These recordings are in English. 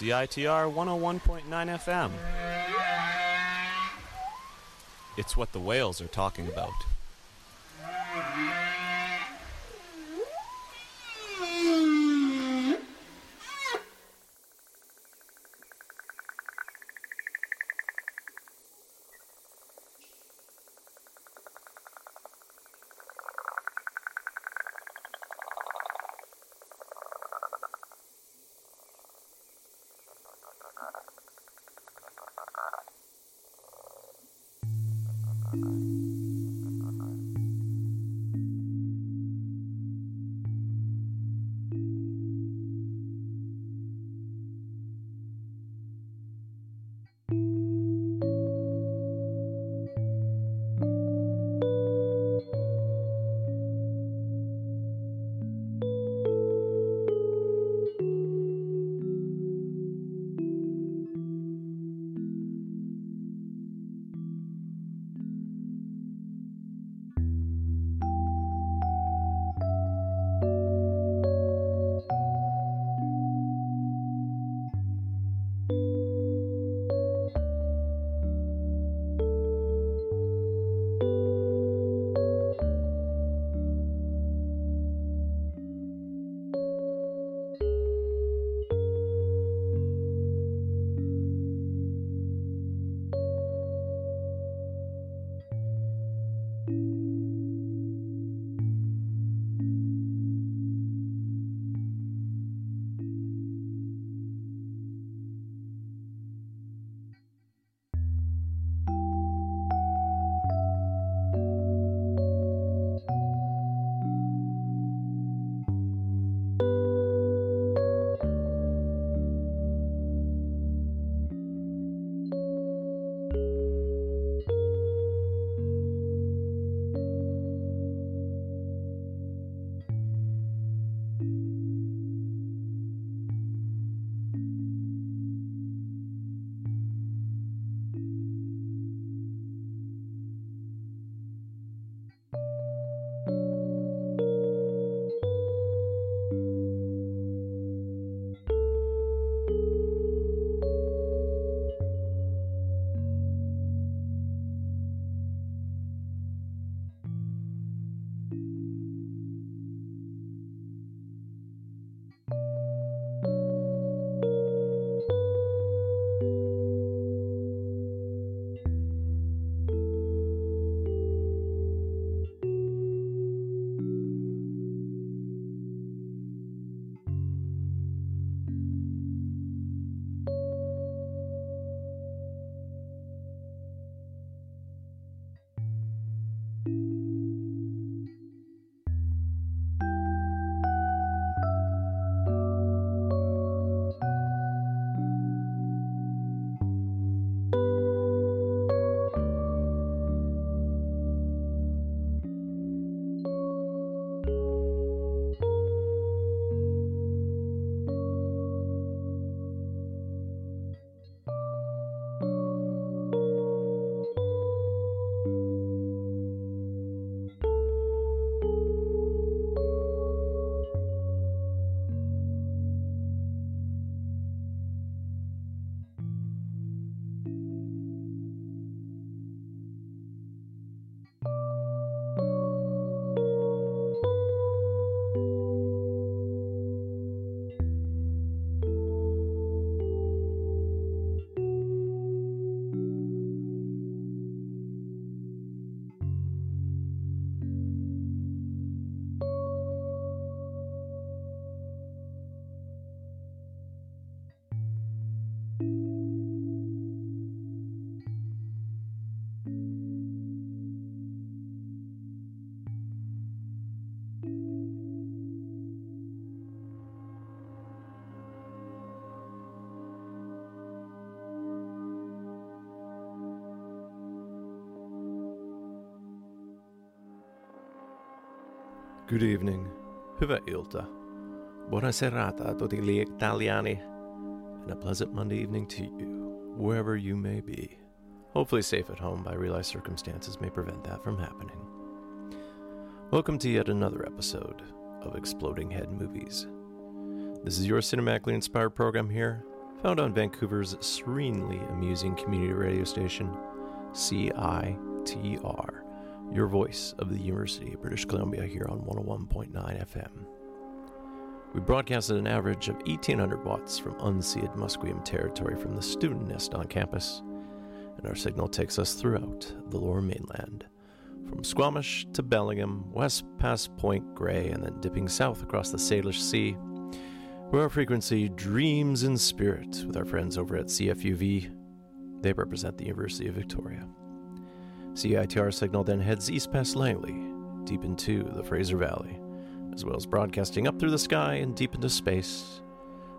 CITR 101.9 FM. It's what the whales are talking about. Good evening. Hyvää ilta. Buona serata tutti gli italiani. And a pleasant Monday evening to you, wherever you may be. Hopefully safe at home, but I realize circumstances may prevent that from happening. Welcome to yet another episode of Exploding Head Movies. This is your cinematically inspired program here, found on Vancouver's serenely amusing community radio station, CITR, your voice of the University of British Columbia here on 101.9 FM. We broadcast at an average of 1800 watts from unceded Musqueam territory from the student nest on campus, and our signal takes us throughout the lower mainland, from Squamish to Bellingham, west past Point Grey, and then dipping south across the Salish Sea where our frequency dreams in spirit with our friends over at CFUV. They represent the University of Victoria. CITR signal then heads east past Langley, deep into the Fraser Valley, as well as broadcasting up through the sky and deep into space,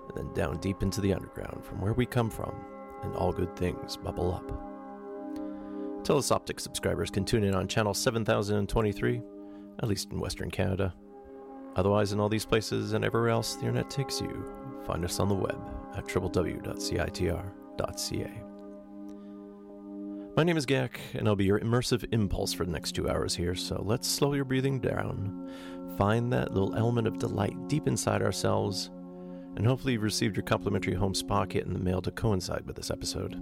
and then down deep into the underground from where we come from, and all good things bubble up. Telus Optik subscribers can tune in on channel 7023, at least in Western Canada, Otherwise, in all these places and everywhere else the internet takes you, find us on the web at www.citr.ca. My name is Gak, and I'll be your immersive impulse for the next two hours here, so let's slow your breathing down, find that little element of delight deep inside ourselves, and hopefully you've received your complimentary home spa kit in the mail to coincide with this episode.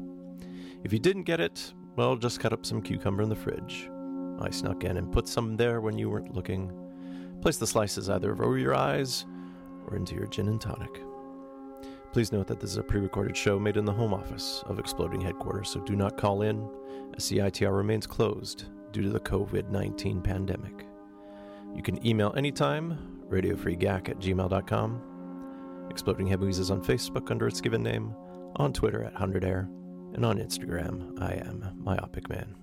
If you didn't get it, well, just cut up some cucumber in the fridge. I snuck in and put some there when you weren't looking Place the slices either over your eyes or into your gin and tonic. Please note that this is a pre recorded show made in the home office of Exploding Headquarters, so do not call in, as CITR remains closed due to the COVID 19 pandemic. You can email anytime, radiofreegak at gmail.com. Exploding Head Movies is on Facebook under its given name, on Twitter at 100air, and on Instagram, I am Myopic Man.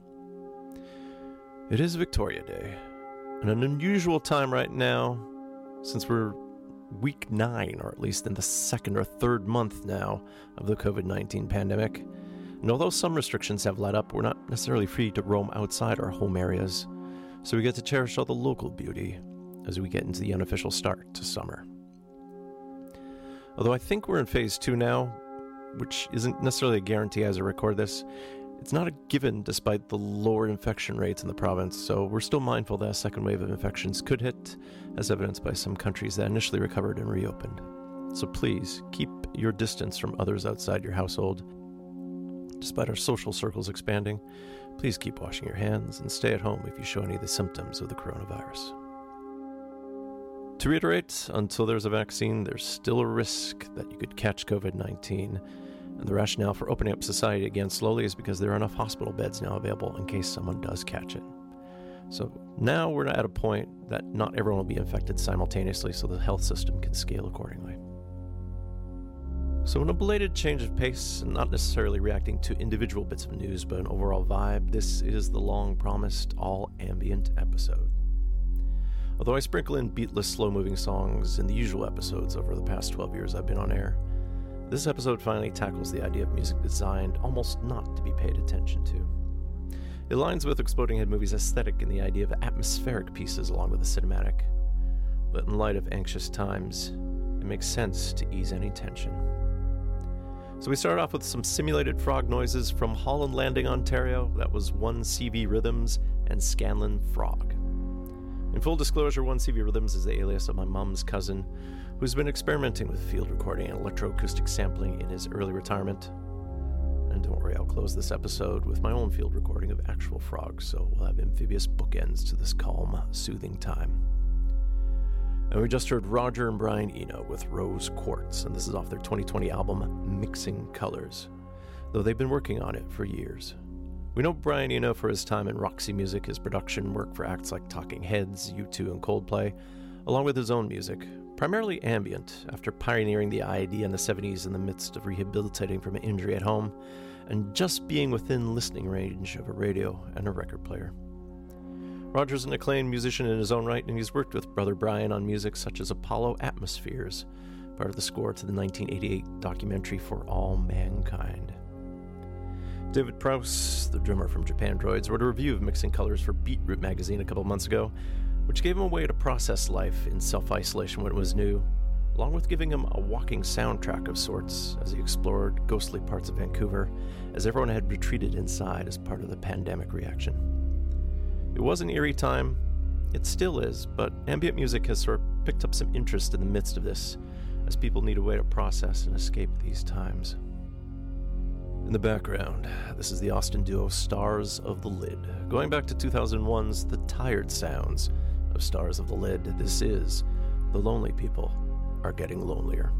It is Victoria Day, and an unusual time right now, since we're week nine, or at least in the second or third month now of the COVID 19 pandemic. And although some restrictions have let up, we're not necessarily free to roam outside our home areas, so we get to cherish all the local beauty as we get into the unofficial start to summer. Although I think we're in phase two now, which isn't necessarily a guarantee as I record this, it's not a given despite the lower infection rates in the province, so we're still mindful that a second wave of infections could hit, as evidenced by some countries that initially recovered and reopened. So please keep your distance from others outside your household. Despite our social circles expanding, please keep washing your hands and stay at home if you show any of the symptoms of the coronavirus. To reiterate, until there's a vaccine, there's still a risk that you could catch COVID 19 and the rationale for opening up society again slowly is because there are enough hospital beds now available in case someone does catch it. So now we're at a point that not everyone will be infected simultaneously, so the health system can scale accordingly. So, in a belated change of pace, and not necessarily reacting to individual bits of news, but an overall vibe, this is the long promised all ambient episode. Although I sprinkle in beatless, slow moving songs in the usual episodes over the past 12 years I've been on air, this episode finally tackles the idea of music designed almost not to be paid attention to. It aligns with Exploding Head Movies' aesthetic and the idea of atmospheric pieces along with the cinematic. But in light of anxious times, it makes sense to ease any tension. So we start off with some simulated frog noises from Holland Landing, Ontario. That was 1CV Rhythms and Scanlon Frog. In full disclosure, 1CV Rhythms is the alias of my mom's cousin, who's been experimenting with field recording and electroacoustic sampling in his early retirement. And don't worry, I'll close this episode with my own field recording of actual frogs, so we'll have amphibious bookends to this calm, soothing time. And we just heard Roger and Brian Eno with Rose Quartz, and this is off their 2020 album Mixing Colors, though they've been working on it for years. We know Brian Eno for his time in Roxy Music, his production work for acts like Talking Heads, U2, and Coldplay, along with his own music, primarily ambient, after pioneering the idea in the 70s in the midst of rehabilitating from an injury at home and just being within listening range of a radio and a record player. Roger's is an acclaimed musician in his own right, and he's worked with Brother Brian on music such as Apollo Atmospheres, part of the score to the 1988 documentary For All Mankind. David Prowse, the drummer from Japandroids, wrote a review of Mixing Colors for BeatRoute magazine a couple months ago, which gave him a way to process life in self isolation when it was new, along with giving him a walking soundtrack of sorts as he explored ghostly parts of Vancouver, as everyone had retreated inside as part of the pandemic reaction. It was an eerie time, it still is, but ambient music has sort of picked up some interest in the midst of this, as people need a way to process and escape these times. In the background, this is the Austin duo Stars of the Lid. Going back to 2001's The Tired Sounds of Stars of the Lid, this is The Lonely People Are Getting Lonelier.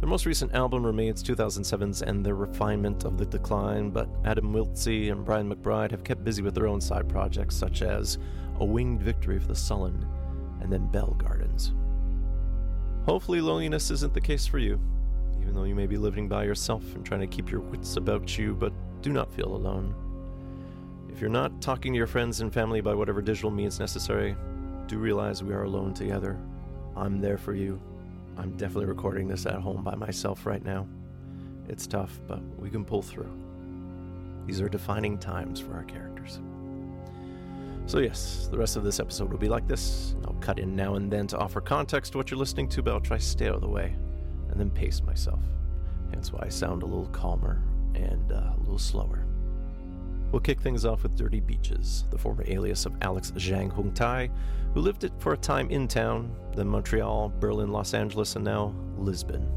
Their most recent album remains 2007's And the Refinement of the Decline, but Adam Wiltzie and Brian McBride have kept busy with their own side projects such as A Winged Victory for the Sullen and then Bell Gardens. Hopefully, loneliness isn't the case for you even though you may be living by yourself and trying to keep your wits about you, but do not feel alone. If you're not talking to your friends and family by whatever digital means necessary, do realize we are alone together. I'm there for you. I'm definitely recording this at home by myself right now. It's tough, but we can pull through. These are defining times for our characters. So, yes, the rest of this episode will be like this. I'll cut in now and then to offer context to what you're listening to, but I'll try to stay out of the way and then pace myself. Hence why I sound a little calmer and uh, a little slower. We'll kick things off with Dirty Beaches, the former alias of Alex Zhang Hung Tai, who lived it for a time in town, then Montreal, Berlin, Los Angeles, and now Lisbon.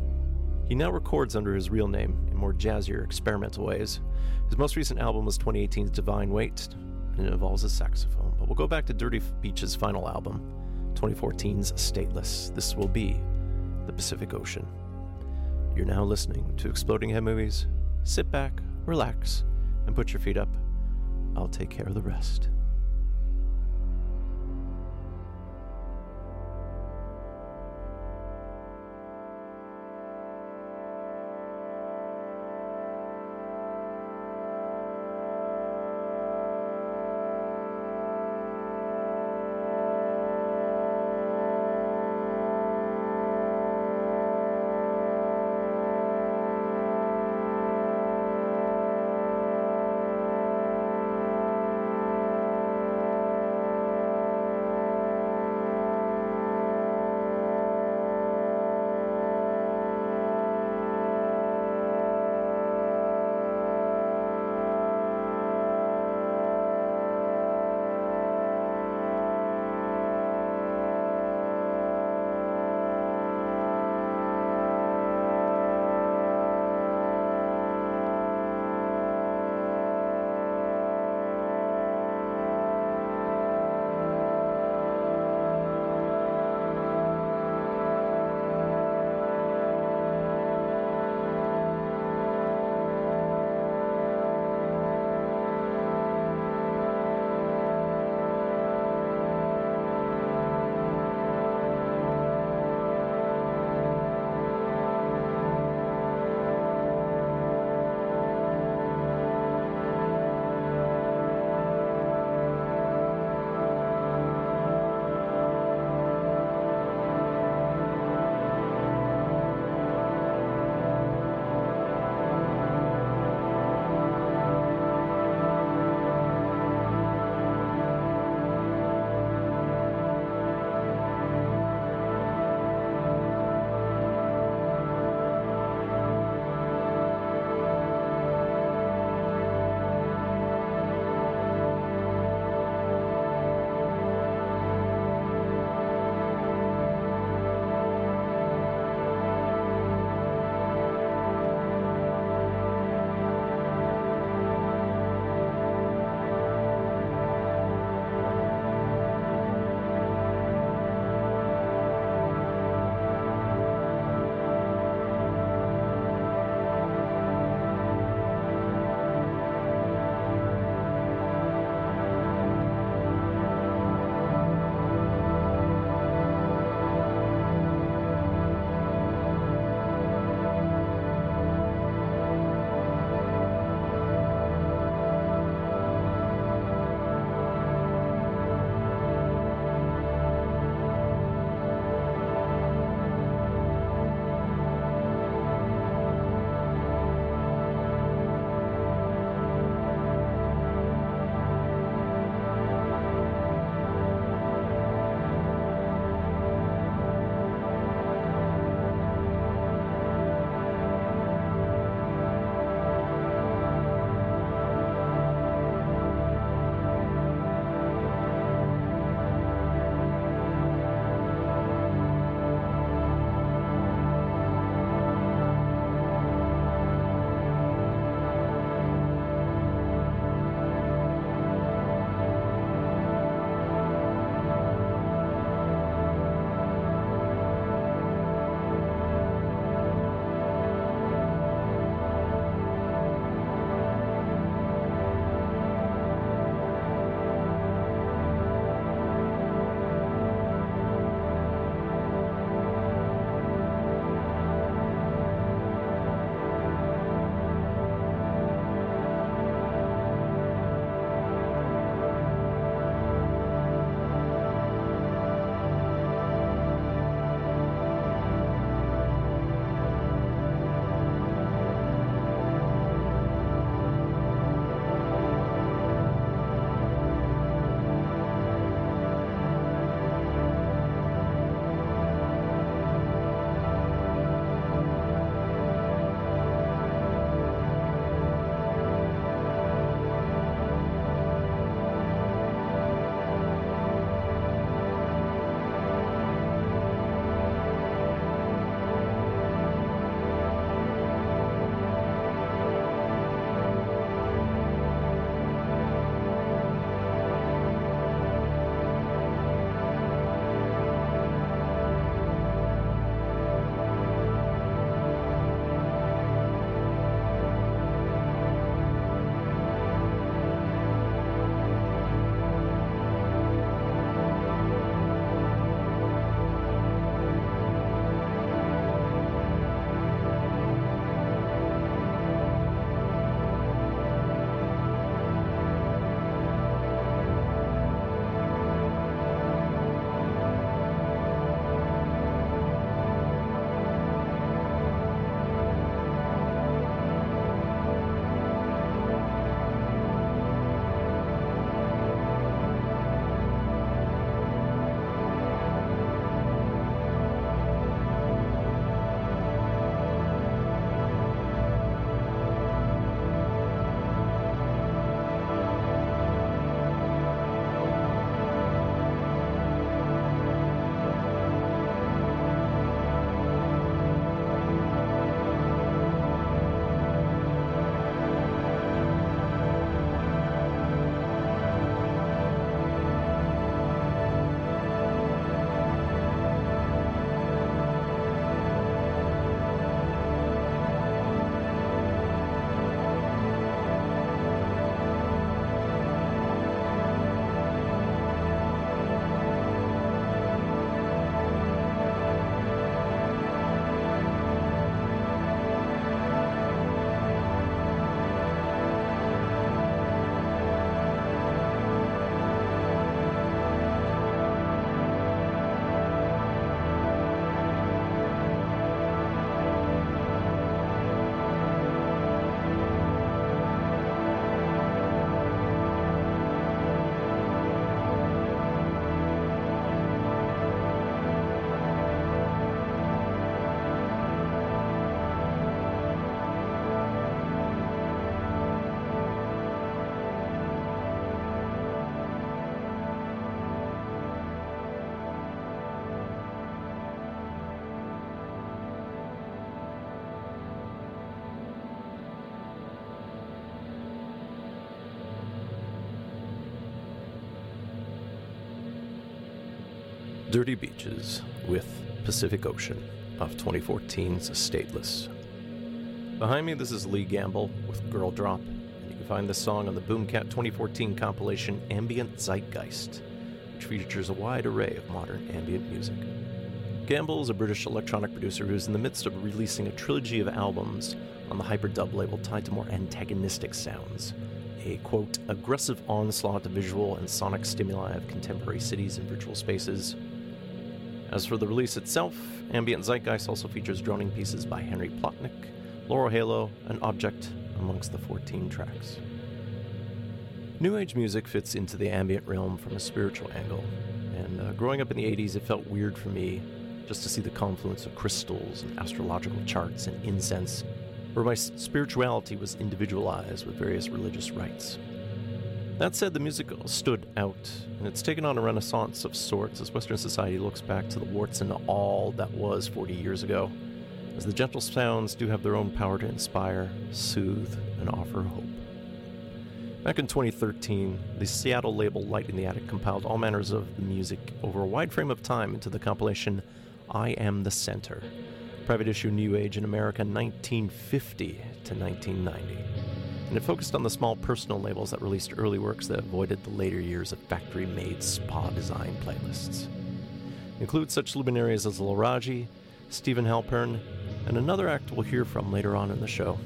He now records under his real name in more jazzier, experimental ways. His most recent album was 2018's Divine Weight, and it involves a saxophone. But we'll go back to Dirty Beach's final album, 2014's Stateless. This will be the Pacific Ocean. You're now listening to Exploding Head Movies. Sit back, relax, and put your feet up. I'll take care of the rest. Dirty Beaches with Pacific Ocean of 2014's Stateless. Behind me, this is Lee Gamble with Girl Drop, and you can find this song on the Boomkat 2014 compilation Ambient Zeitgeist, which features a wide array of modern ambient music. Gamble is a British electronic producer who's in the midst of releasing a trilogy of albums on the Hyperdub label tied to more antagonistic sounds. A quote, aggressive onslaught of visual and sonic stimuli of contemporary cities and virtual spaces. As for the release itself, Ambient Zeitgeist also features droning pieces by Henry Plotnick, Laurel Halo, and Object amongst the 14 tracks. New Age music fits into the ambient realm from a spiritual angle, and uh, growing up in the 80s, it felt weird for me just to see the confluence of crystals and astrological charts and incense, where my spirituality was individualized with various religious rites. That said, the music stood out, and it's taken on a renaissance of sorts as Western society looks back to the warts and all that was 40 years ago, as the gentle sounds do have their own power to inspire, soothe, and offer hope. Back in 2013, the Seattle label Light in the Attic compiled all manners of the music over a wide frame of time into the compilation I Am the Center, private issue New Age in America 1950 to 1990. And it focused on the small personal labels that released early works that avoided the later years of factory made spa design playlists. Include such luminaries as Laraji, Steven Halpern, and another act we'll hear from later on in the show.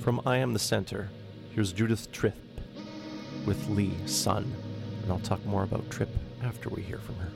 From I Am the Center, here's Judith Tripp with Li Sun, and I'll talk more about Tripp after we hear from her.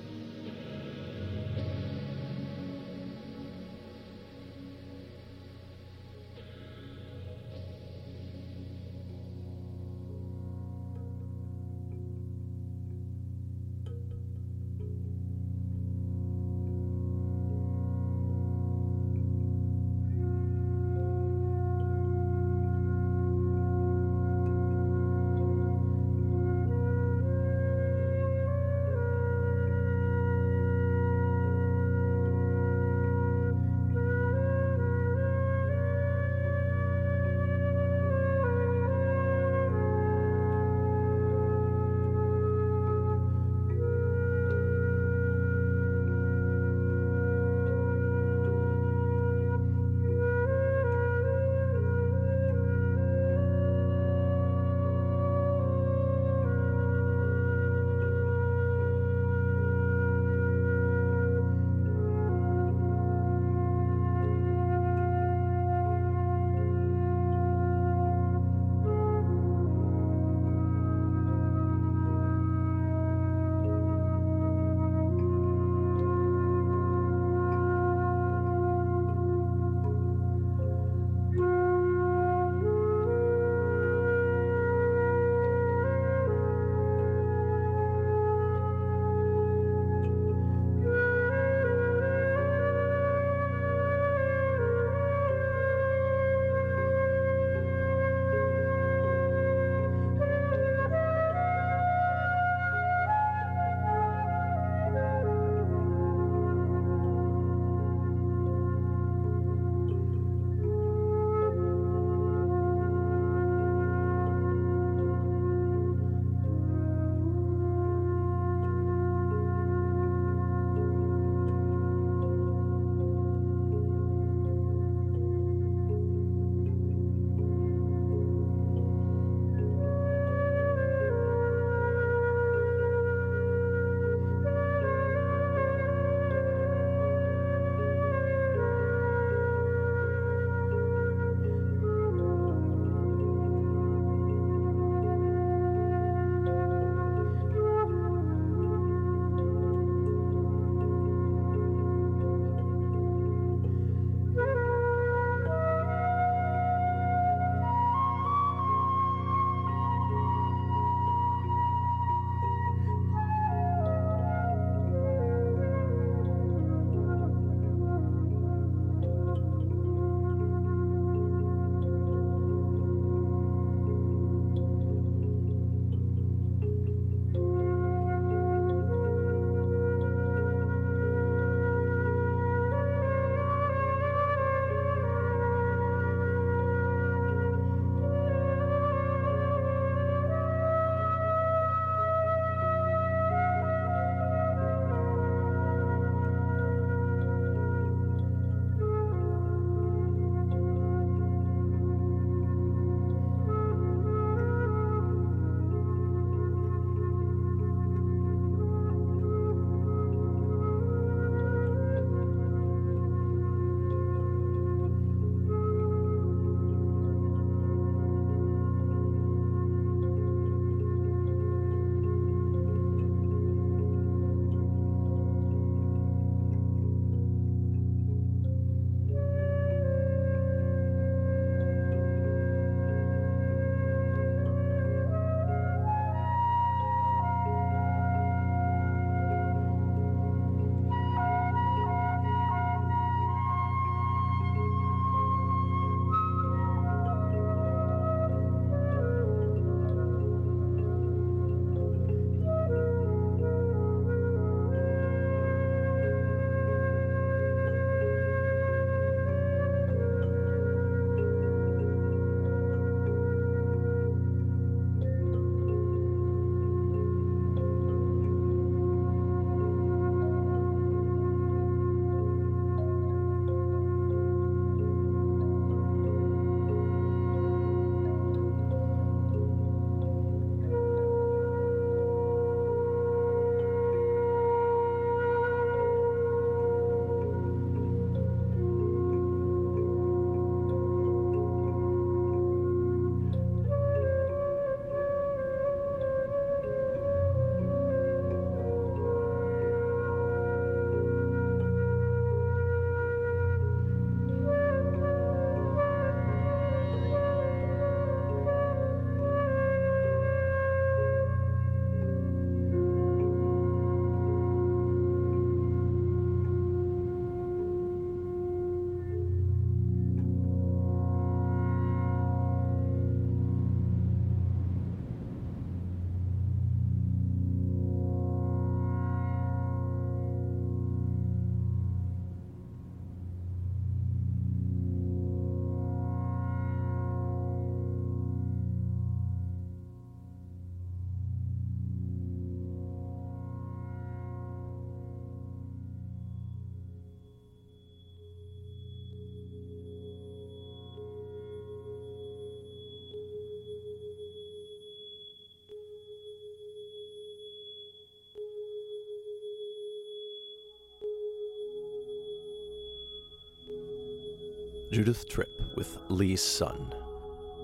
Judith Tripp with Li Sun.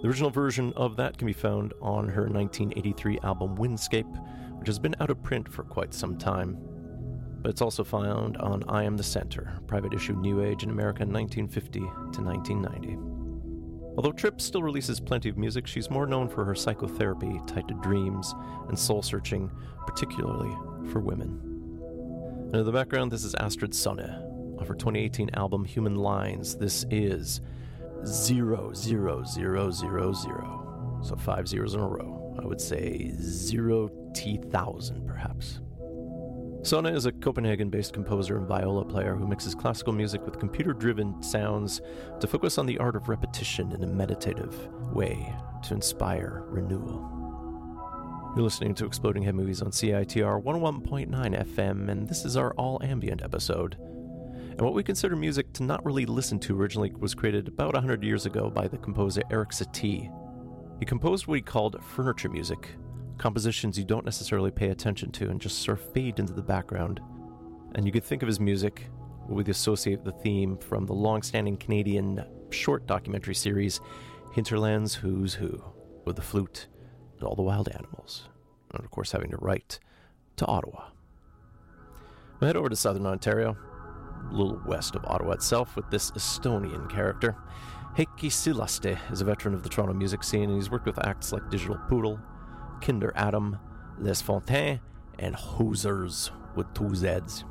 The original version of that can be found on her 1983 album Windscape, which has been out of print for quite some time. But it's also found on I Am the Center, private issue New Age in America 1950 to 1990. Although Tripp still releases plenty of music, she's more known for her psychotherapy tied to dreams and soul searching, particularly for women. And in the background, this is Astrid Sonne of her 2018 album Human Lines. This is zero zero zero zero zero. So five zeros in a row. I would say zero T thousand, perhaps. Sonne is a Copenhagen based composer and viola player who mixes classical music with computer driven sounds to focus on the art of repetition in a meditative way to inspire renewal. You're listening to Exploding Head Movies on CITR 101.9 FM, and this is our all ambient episode. And what we consider music to not really listen to originally was created about 100 years ago by the composer Erik Satie. He composed what he called furniture music, compositions you don't necessarily pay attention to and just sort of fade into the background. And you could think of his music, we associate the theme from the long standing Canadian short documentary series Hinterland's Who's Who, with the flute and all the wild animals, and of course having to write to Ottawa. We head over to southern Ontario, little west of Ottawa itself, with this Estonian character. Heikki Silaste is a veteran of the Toronto music scene, and he's worked with acts like Digital Poodle, Kinder Adam, Les Fontaines, and Hosers with two Z's.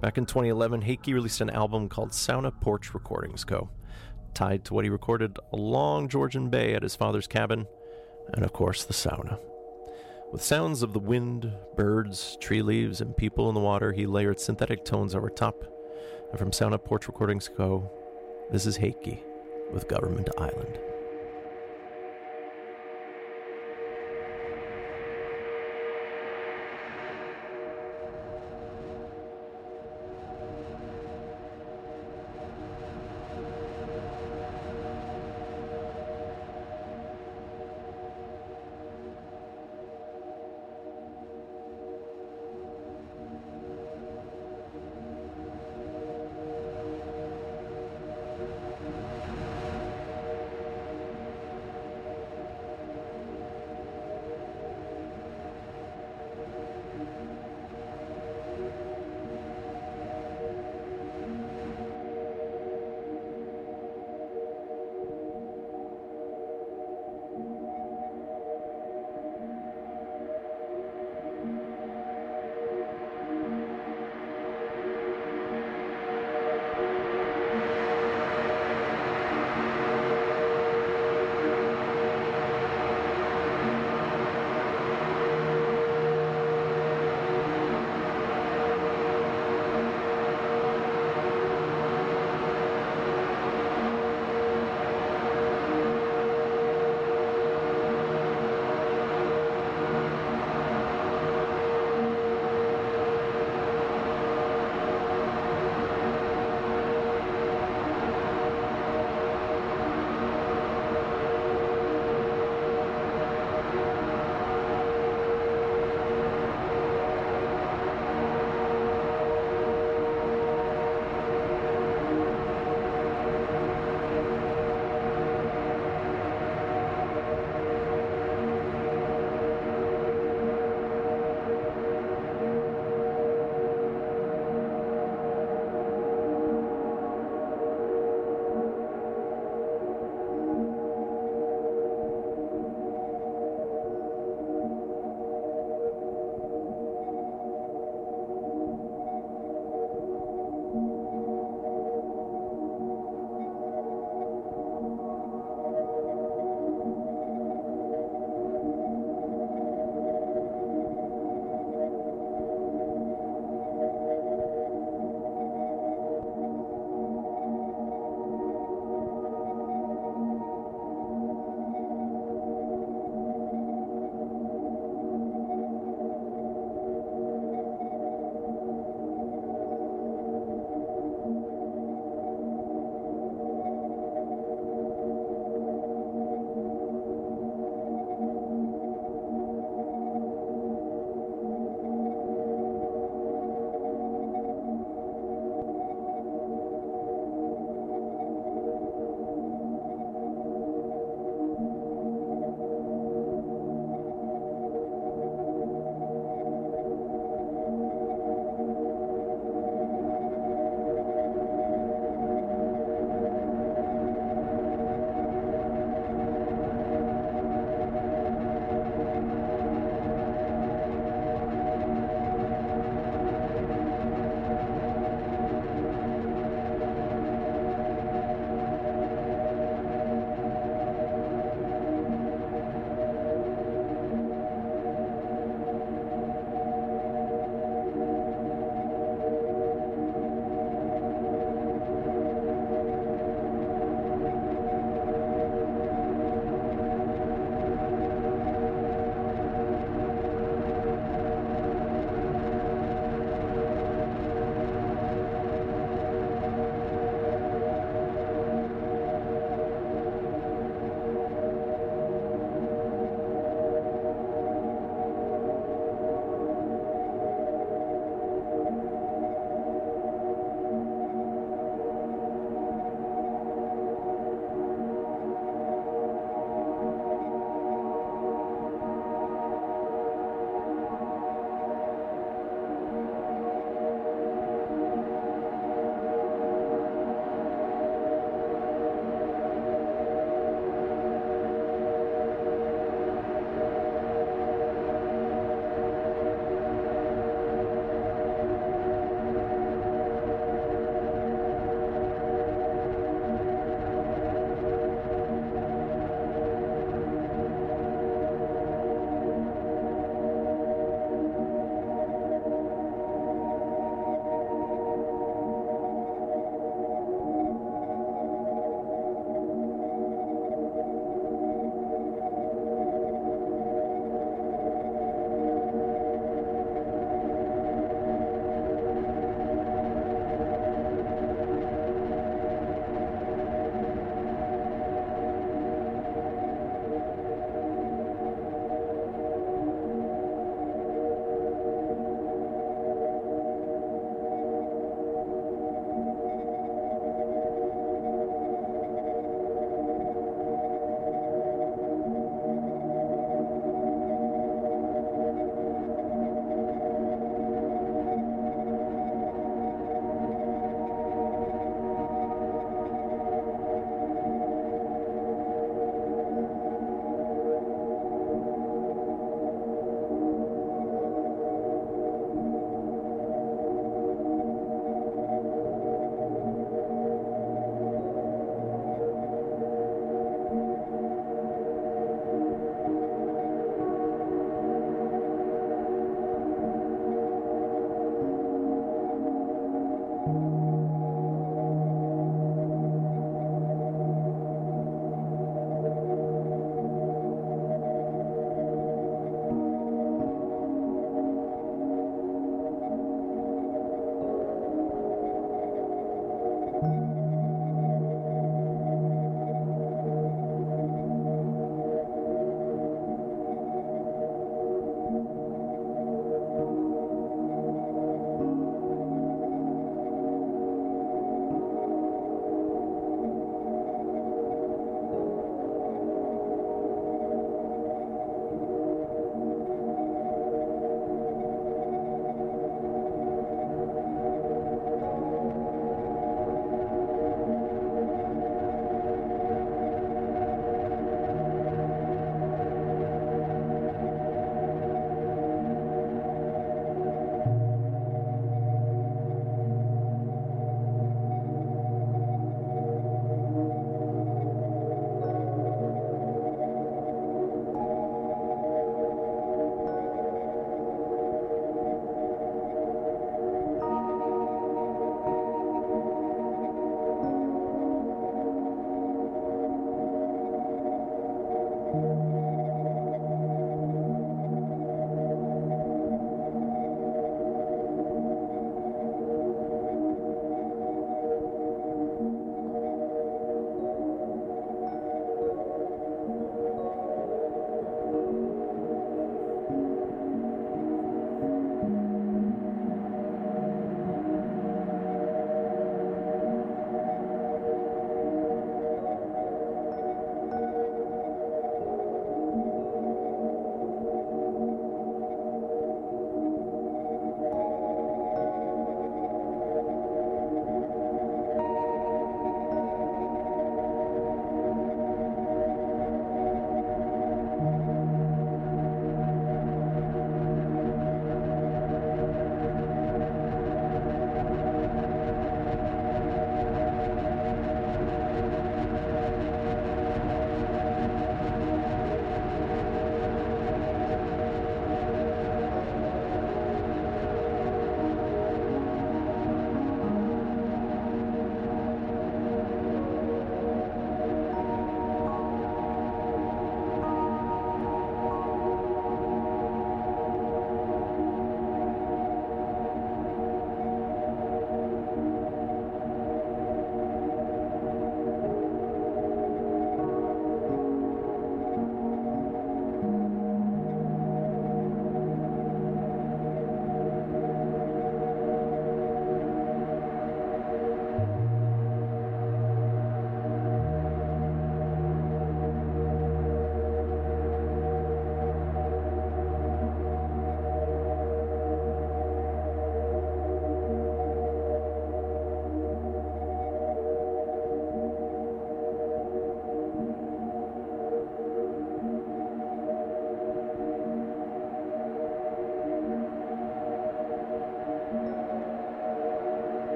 Back in 2011, Heikki released an album called Sauna Porch Recordings Co., tied to what he recorded along Georgian Bay at his father's cabin, and of course, the sauna. With sounds of the wind, birds, tree leaves, and people in the water, he layered synthetic tones over top. And from Sauna Porch Recordings Co., this is Heikki with Government Island.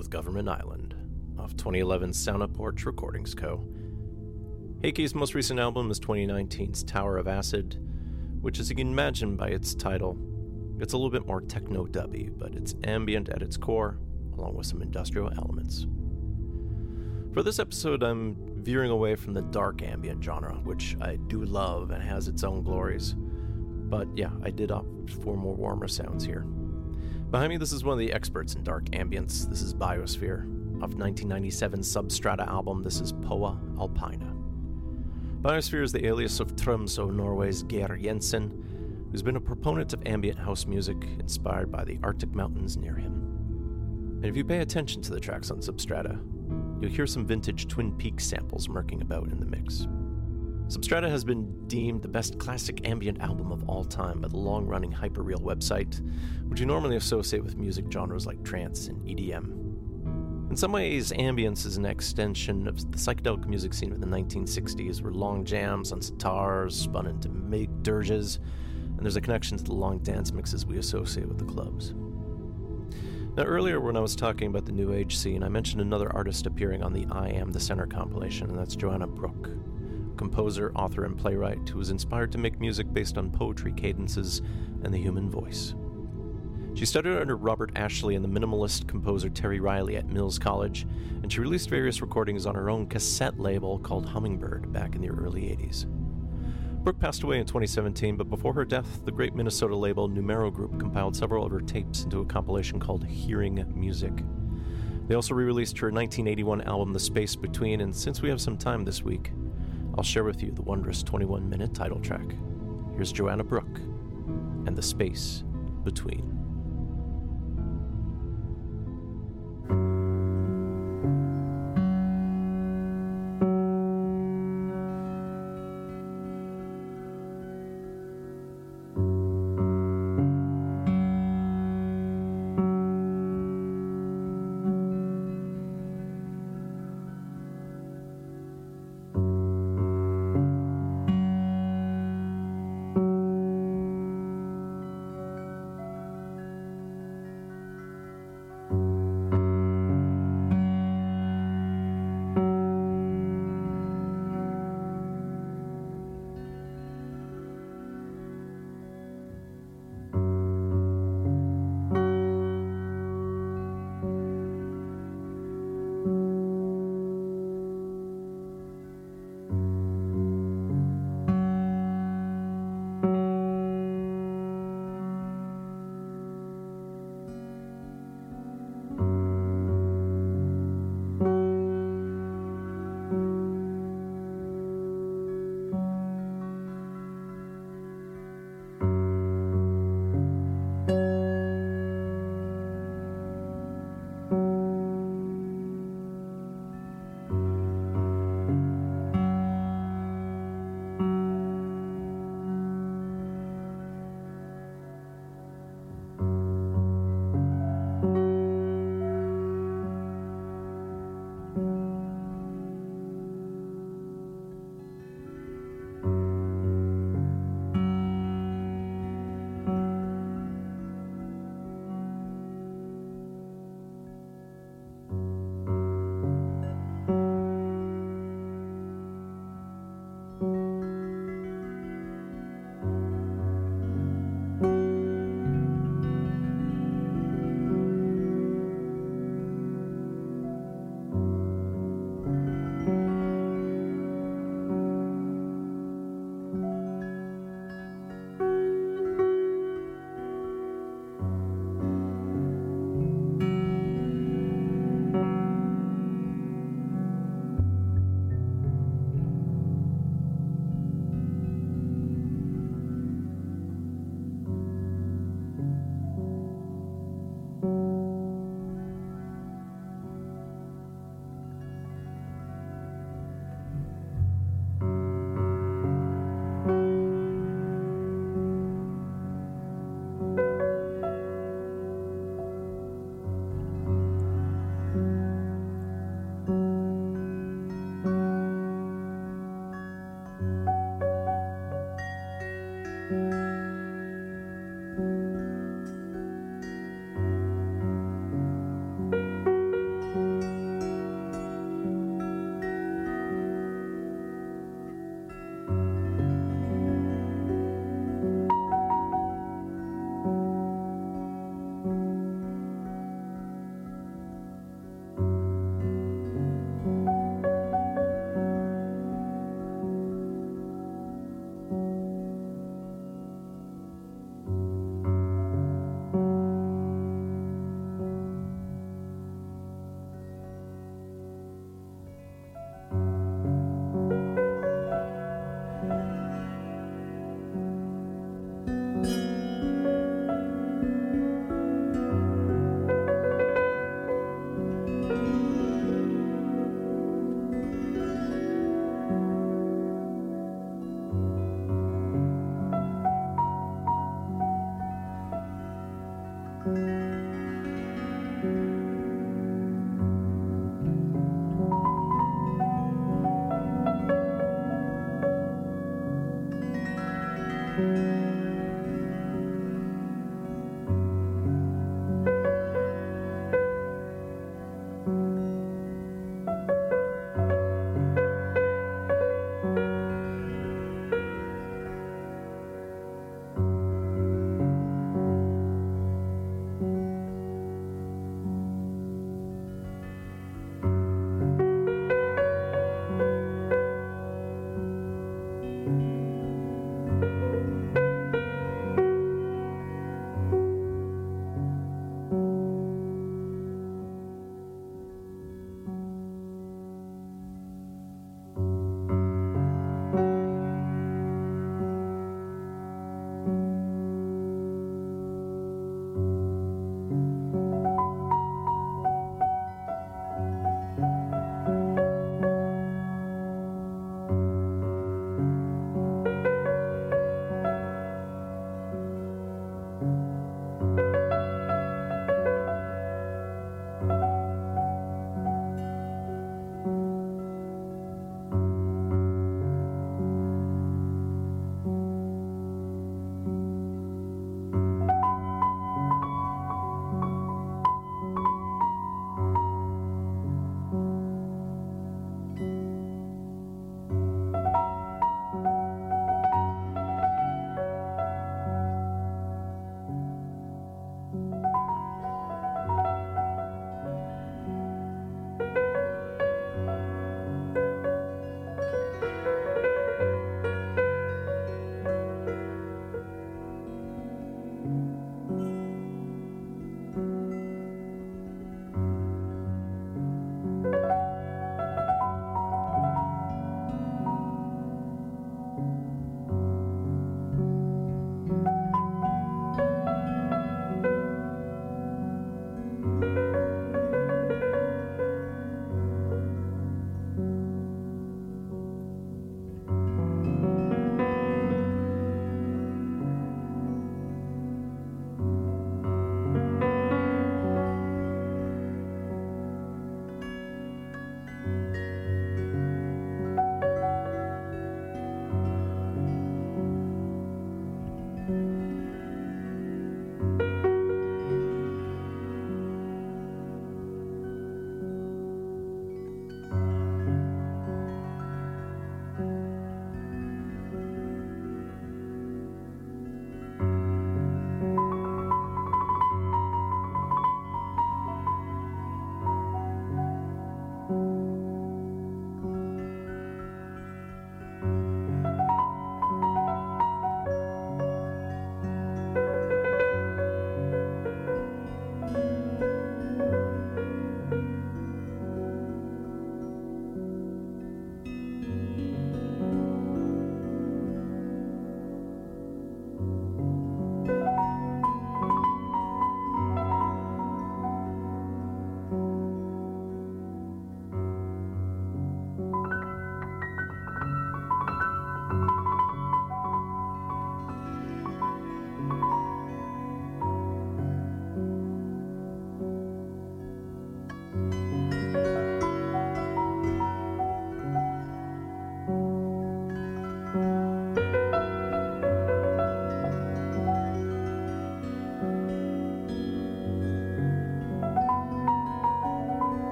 With Government Island off 2011's Sauna Porch Recordings Co. Heiki's most recent album is 2019's Tower of Acid, which, as you can imagine by its title, it's a little bit more techno dubby, but it's ambient at its core, along with some industrial elements. For this episode, I'm veering away from the dark ambient genre, which I do love and has its own glories. But yeah, I did opt for more warmer sounds here. Behind me, this is one of the experts in dark ambience. This is Biosphere. Off 1997's Substrata album, this is Poa Alpina. Biosphere is the alias of Tromsø, Norway's Geir Jensen, who's been a proponent of ambient house music inspired by the Arctic mountains near him. And if you pay attention to the tracks on Substrata, you'll hear some vintage Twin Peaks samples murking about in the mix. Substrata has been deemed the best classic ambient album of all time by the long running Hyperreal website, which you normally associate with music genres like trance and EDM. In some ways, ambience is an extension of the psychedelic music scene of the 1960s, where long jams on sitars spun into big dirges, and there's a connection to the long dance mixes we associate with the clubs. Now, earlier when I was talking about the New Age scene, I mentioned another artist appearing on the I Am the Center compilation, and that's Joanna Brouk composer, author, and playwright who was inspired to make music based on poetry cadences and the human voice. She studied under Robert Ashley and the minimalist composer Terry Riley at Mills College, and she released various recordings on her own cassette label called Hummingbird back in the early 80s. Brouk passed away in 2017, but before her death, the great Minnesota label Numero Group compiled several of her tapes into a compilation called Hearing Music. They also re released her 1981 album The Space Between, and since we have some time this week, I'll share with you the wondrous 21 minute title track. Here's Joanna Brouk and the space between.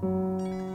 Música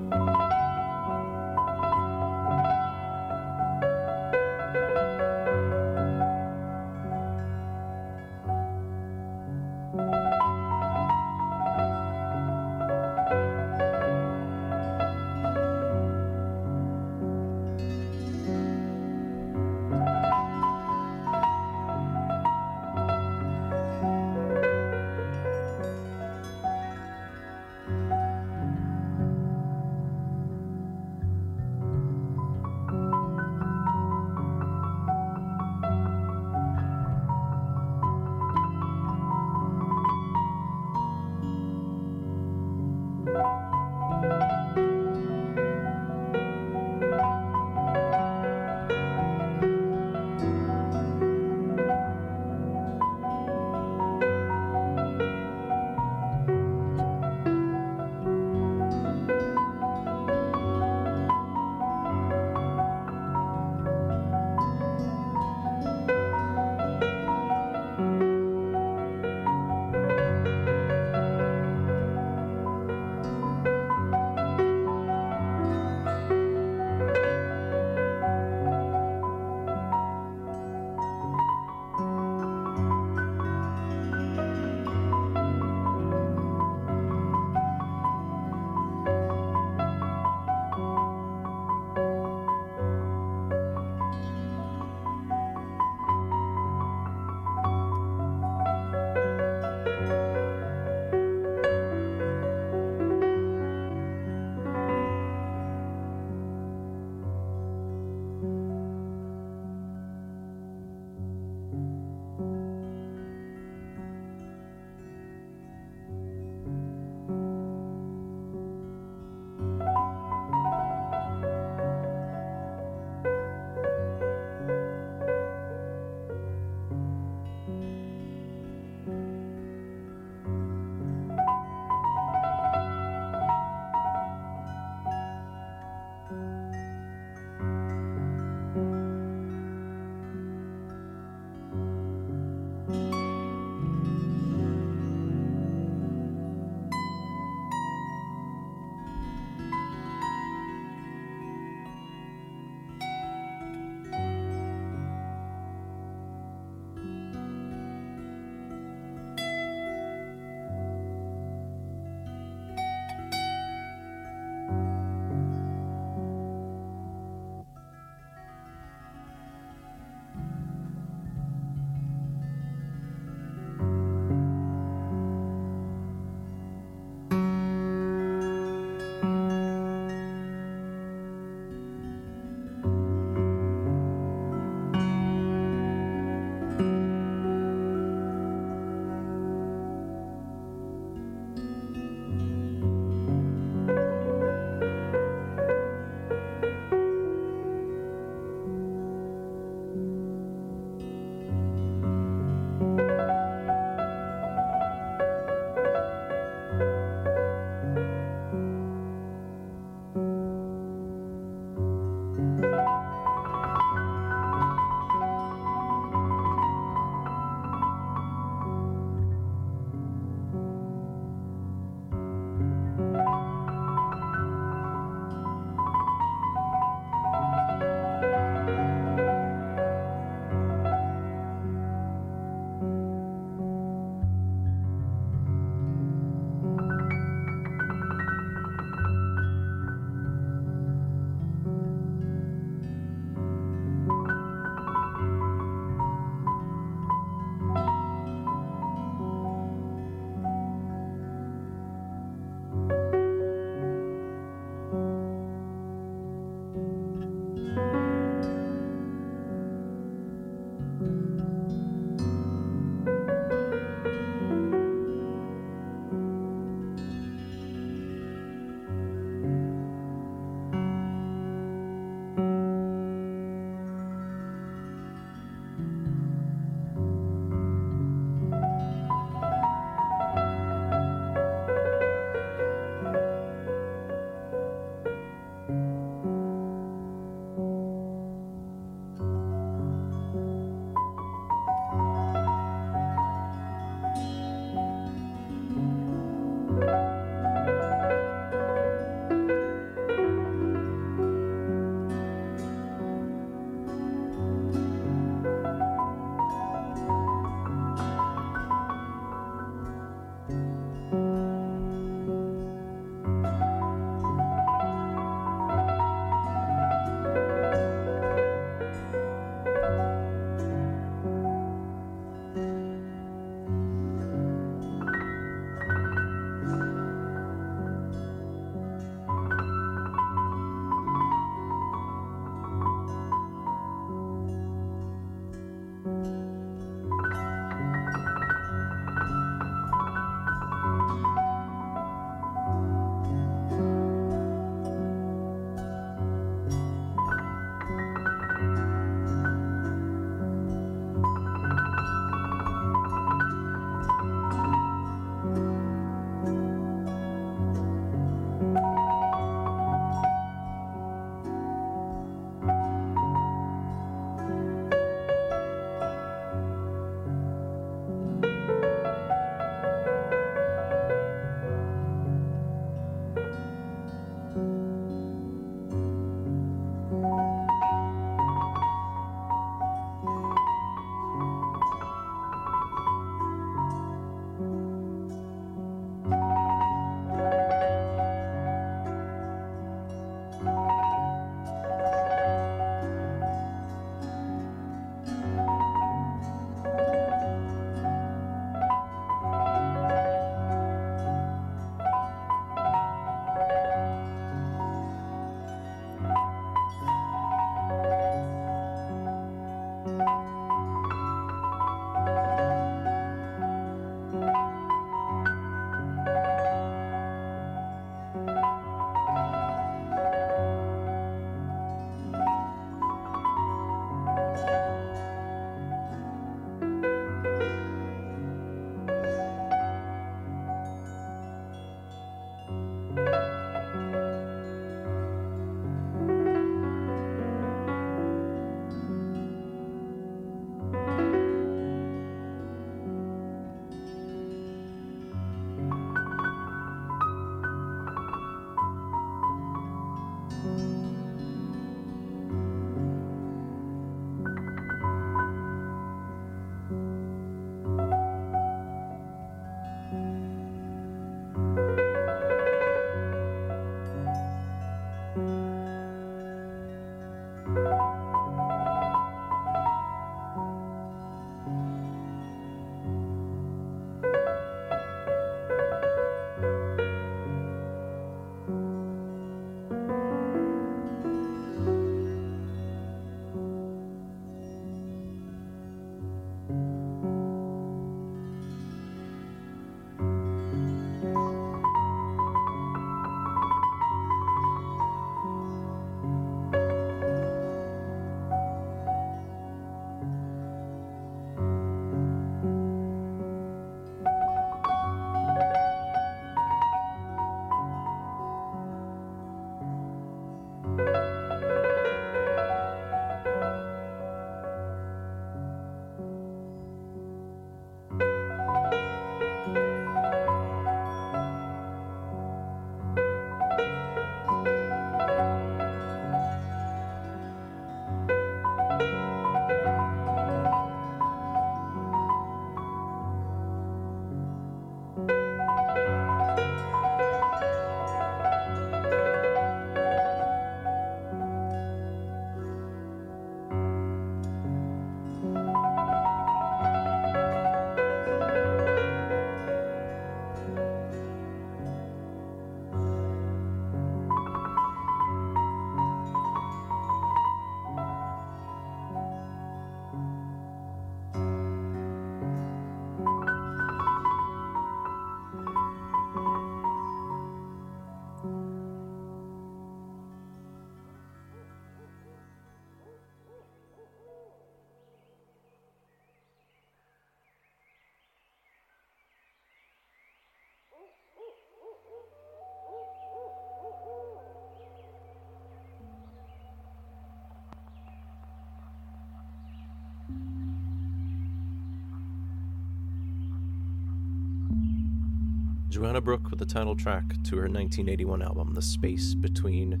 Joanna Brouk with the title track to her 1981 album, The Space Between,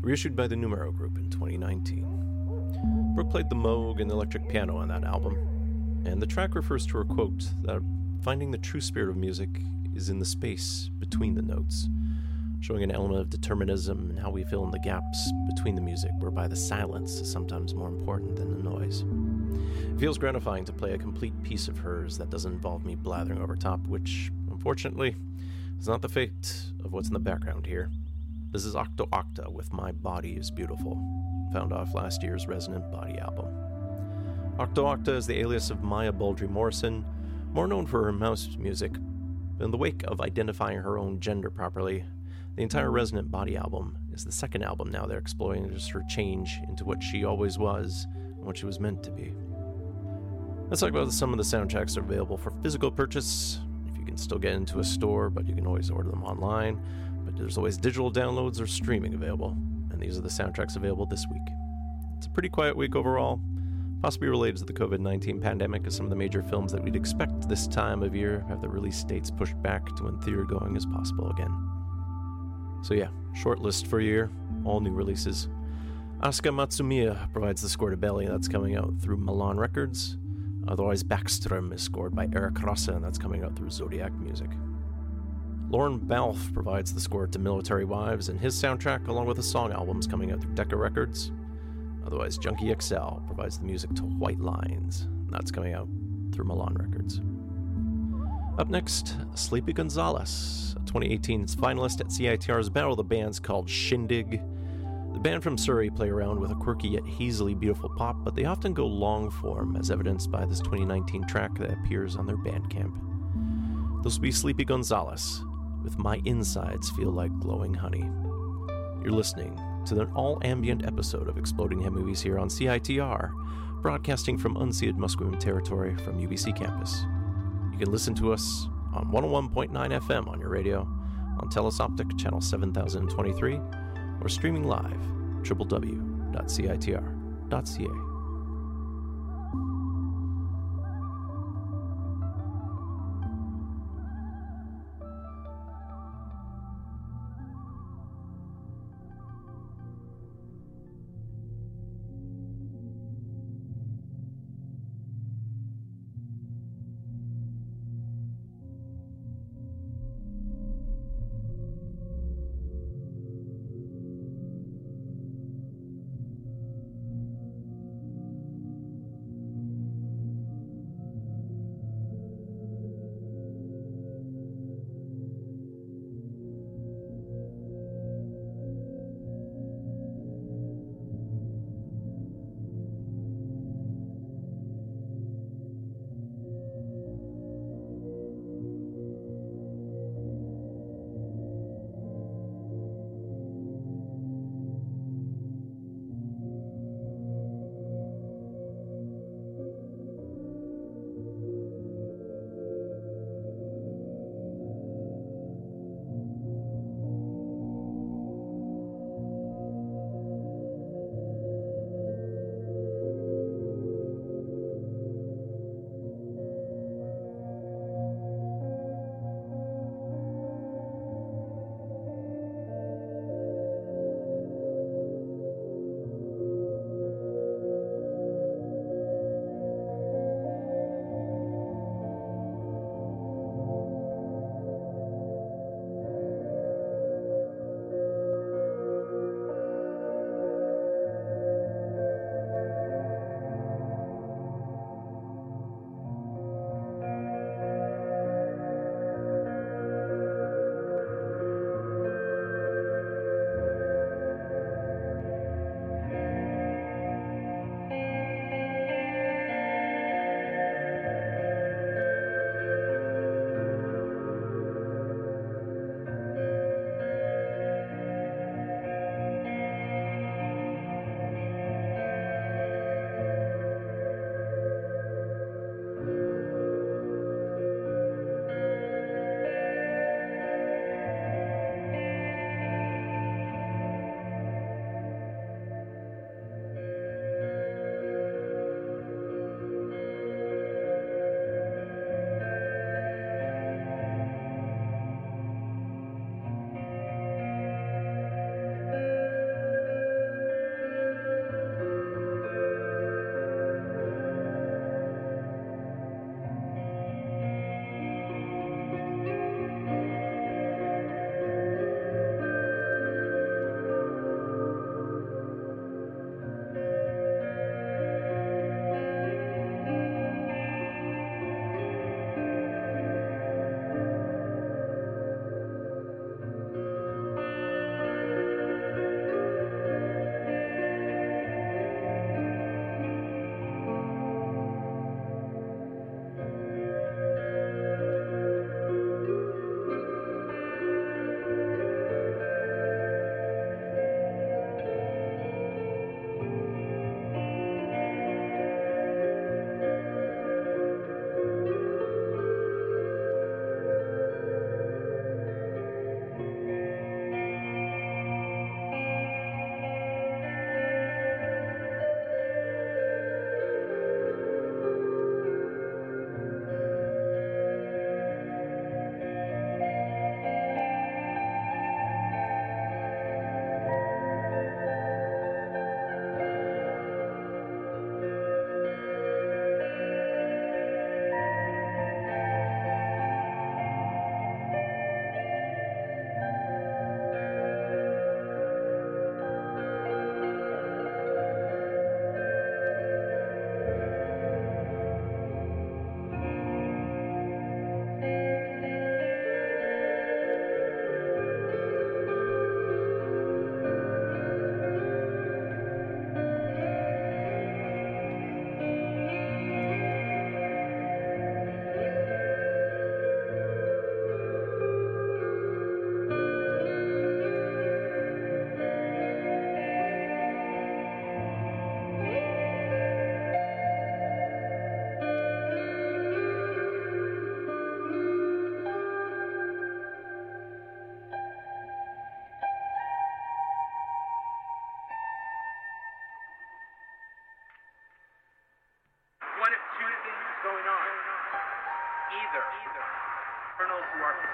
reissued by the Numero Group in 2019. Brouk played the Moog and the electric piano on that album, and the track refers to her quote that finding the true spirit of music is in the space between the notes, showing an element of determinism and how we fill in the gaps between the music, whereby the silence is sometimes more important than the noise. It feels gratifying to play a complete piece of hers that doesn't involve me blathering over top, which, unfortunately, is not the fate of what's in the background here. This is Octo Octa with My Body is Beautiful, found off last year's Resonant Body album. Octo Octa is the alias of Maya Bouldry Morrison, more known for her mouse music. In the wake of identifying her own gender properly, the entire Resonant Body album is the second album now they're exploring just her change into what she always was and what she was meant to be. Let's talk about some of the soundtracks that are available for physical purchase. Still get into a store, but you can always order them online. But there's always digital downloads or streaming available, and these are the soundtracks available this week. It's a pretty quiet week overall, possibly related to the COVID 19 pandemic, as some of the major films that we'd expect this time of year have their release dates pushed back to when theater going is possible again. So, yeah, short list for a year, all new releases. Asuka Matsumiya provides the score to Belly, that's coming out through Milan Records. Otherwise, Backstrom is scored by Eric Rossa, and that's coming out through Zodiac Music. Lorne Balfe provides the score to Military Wives, and his soundtrack, along with the song albums, coming out through Decca Records. Otherwise, Junkie XL provides the music to White Lines, and that's coming out through Milan Records. Up next, Sleepy Gonzales, 2018's finalist at CITR's Battle of the Bands called Shindig. The band from Surrey play around with a quirky yet hazily beautiful pop, but they often go long form, as evidenced by this 2019 track that appears on their Bandcamp. This will be Sleepy Gonzales with My Insides Feel Like Glowing Honey. You're listening to an all ambient episode of Exploding Head Movies here on CITR, broadcasting from unceded Musqueam territory from UBC campus. You can listen to us on 101.9 FM on your radio, on Telus Optik channel 7023 or streaming live www.citr.ca.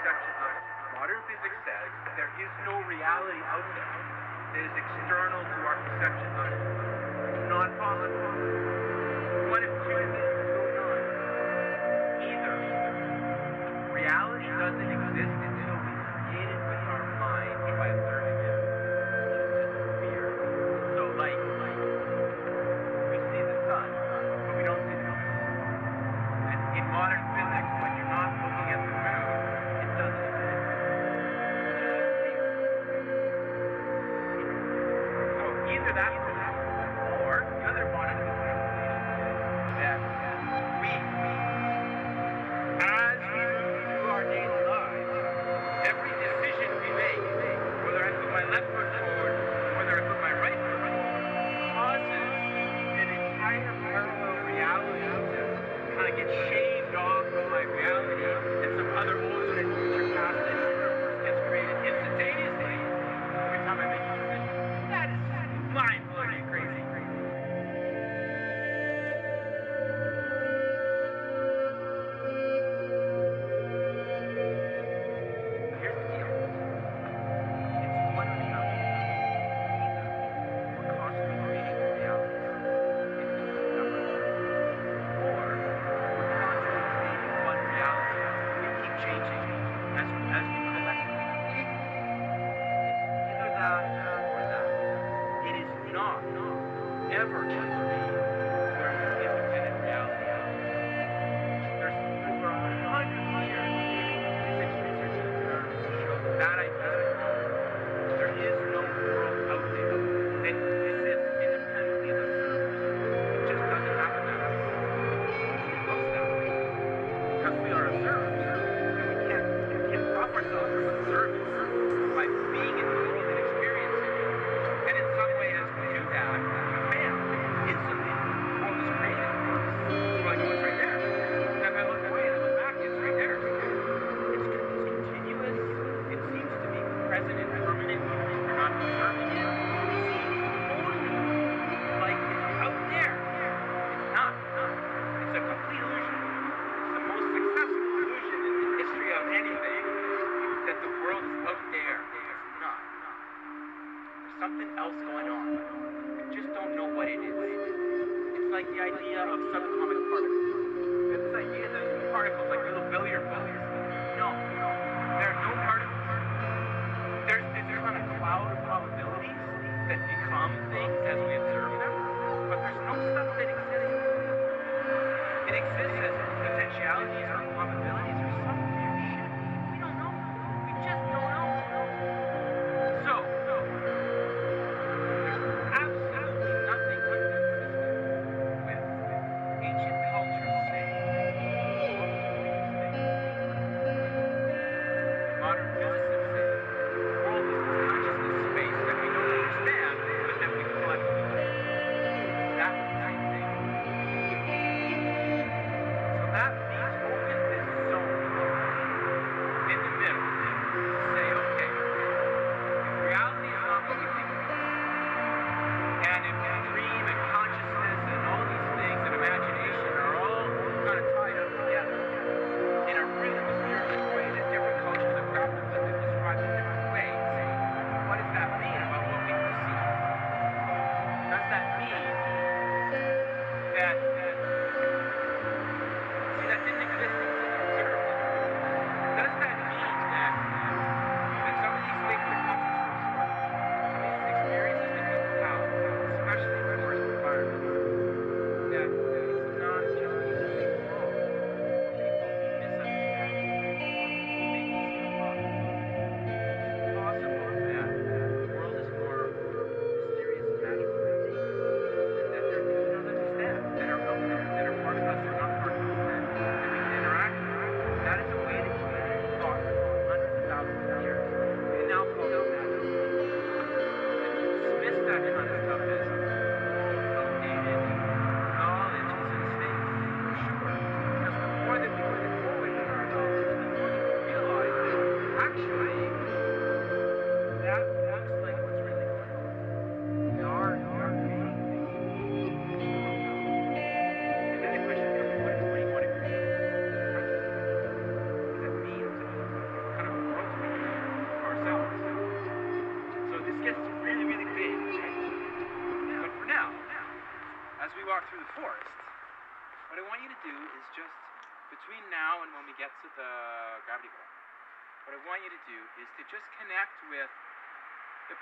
Modern physics says there is no reality out there that is external to our perception. It's not possible.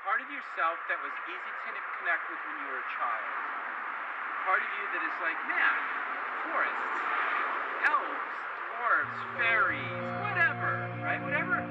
Part of yourself that was easy to connect with when you were a child. Part of you that is like, man, forests, elves, dwarves, fairies, whatever, right? Whatever,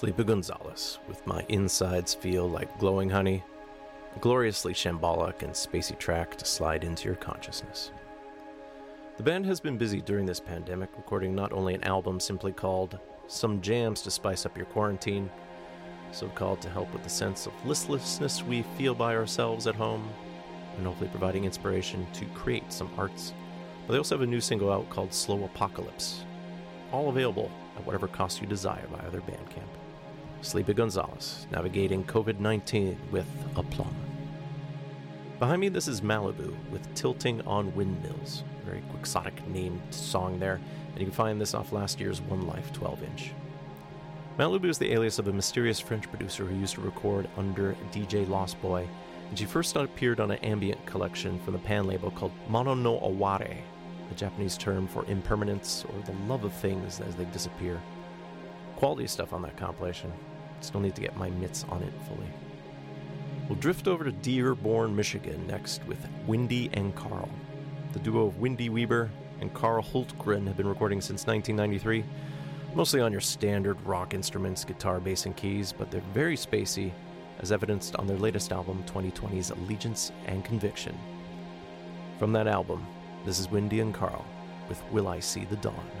Sleepy Gonzales, with my insides feel like glowing honey, a gloriously shambolic and spacey track to slide into your consciousness. The band has been busy during this pandemic, recording not only an album simply called Some Jams to Spice Up Your Quarantine, so called to help with the sense of listlessness we feel by ourselves at home, and hopefully providing inspiration to create some arts. But they also have a new single out called Slow Apocalypse, all available at whatever cost you desire via their Bandcamp. Sleepy Gonzales, navigating COVID 19 with aplomb. Behind me, this is Malibu with Tilting on Windmills. Very quixotic named song there, and you can find this off last year's One Life 12 inch. Malibu is the alias of a mysterious French producer who used to record under DJ Lost Boy, and she first appeared on an ambient collection from the pan label called Mono no Aware, a Japanese term for impermanence or the love of things as they disappear. Quality stuff on that compilation. Still need to get my mitts on it fully. We'll drift over to Dearborn, Michigan next with Windy and Carl. The duo of Windy Weber and Carl Hultgren have been recording since 1993, mostly on your standard rock instruments, guitar, bass, and keys, but they're very spacey, as evidenced on their latest album, 2020's Allegiance and Conviction. From that album, this is Windy and Carl with Will I See the Dawn?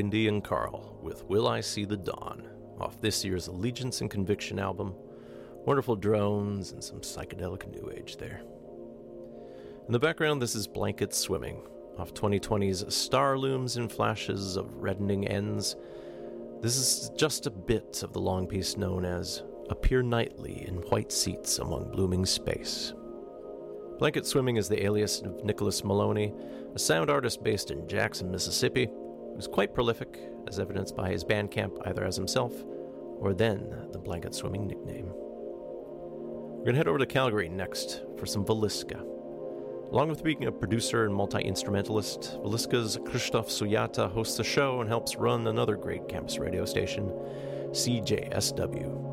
Windy and Carl with Will I See the Dawn off this year's Allegiance and Conviction album. Wonderful drones and some psychedelic new age there. In the background, this is Blanket Swimming off 2020's Starlooms and Flashes of Reddening Ends. This is just a bit of the long piece known as Appear Nightly in White Seats Among Blooming Space. Blanket Swimming is the alias of Nicholas Maloney, a sound artist based in Jackson, Mississippi, quite prolific, as evidenced by his Bandcamp either as himself or then the Blanket Swimming nickname. We're going to head over to Calgary next for some Valiska. Along with being a producer and multi instrumentalist, Valiska's Krzysztof Sujata hosts a show and helps run another great campus radio station, CJSW.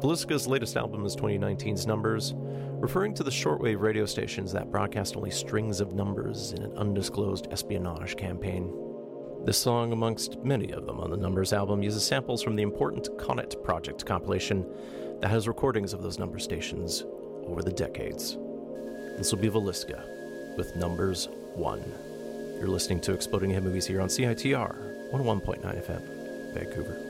Valiska's latest album is 2019's Numbers, referring to the shortwave radio stations that broadcast only strings of numbers in an undisclosed espionage campaign. This song, amongst many of them on the Numbers album, uses samples from the important Conet Project compilation that has recordings of those number stations over the decades. This will be Valiska with Numbers 1. You're listening to Exploding Head Movies here on CITR 101.9 FM, Vancouver.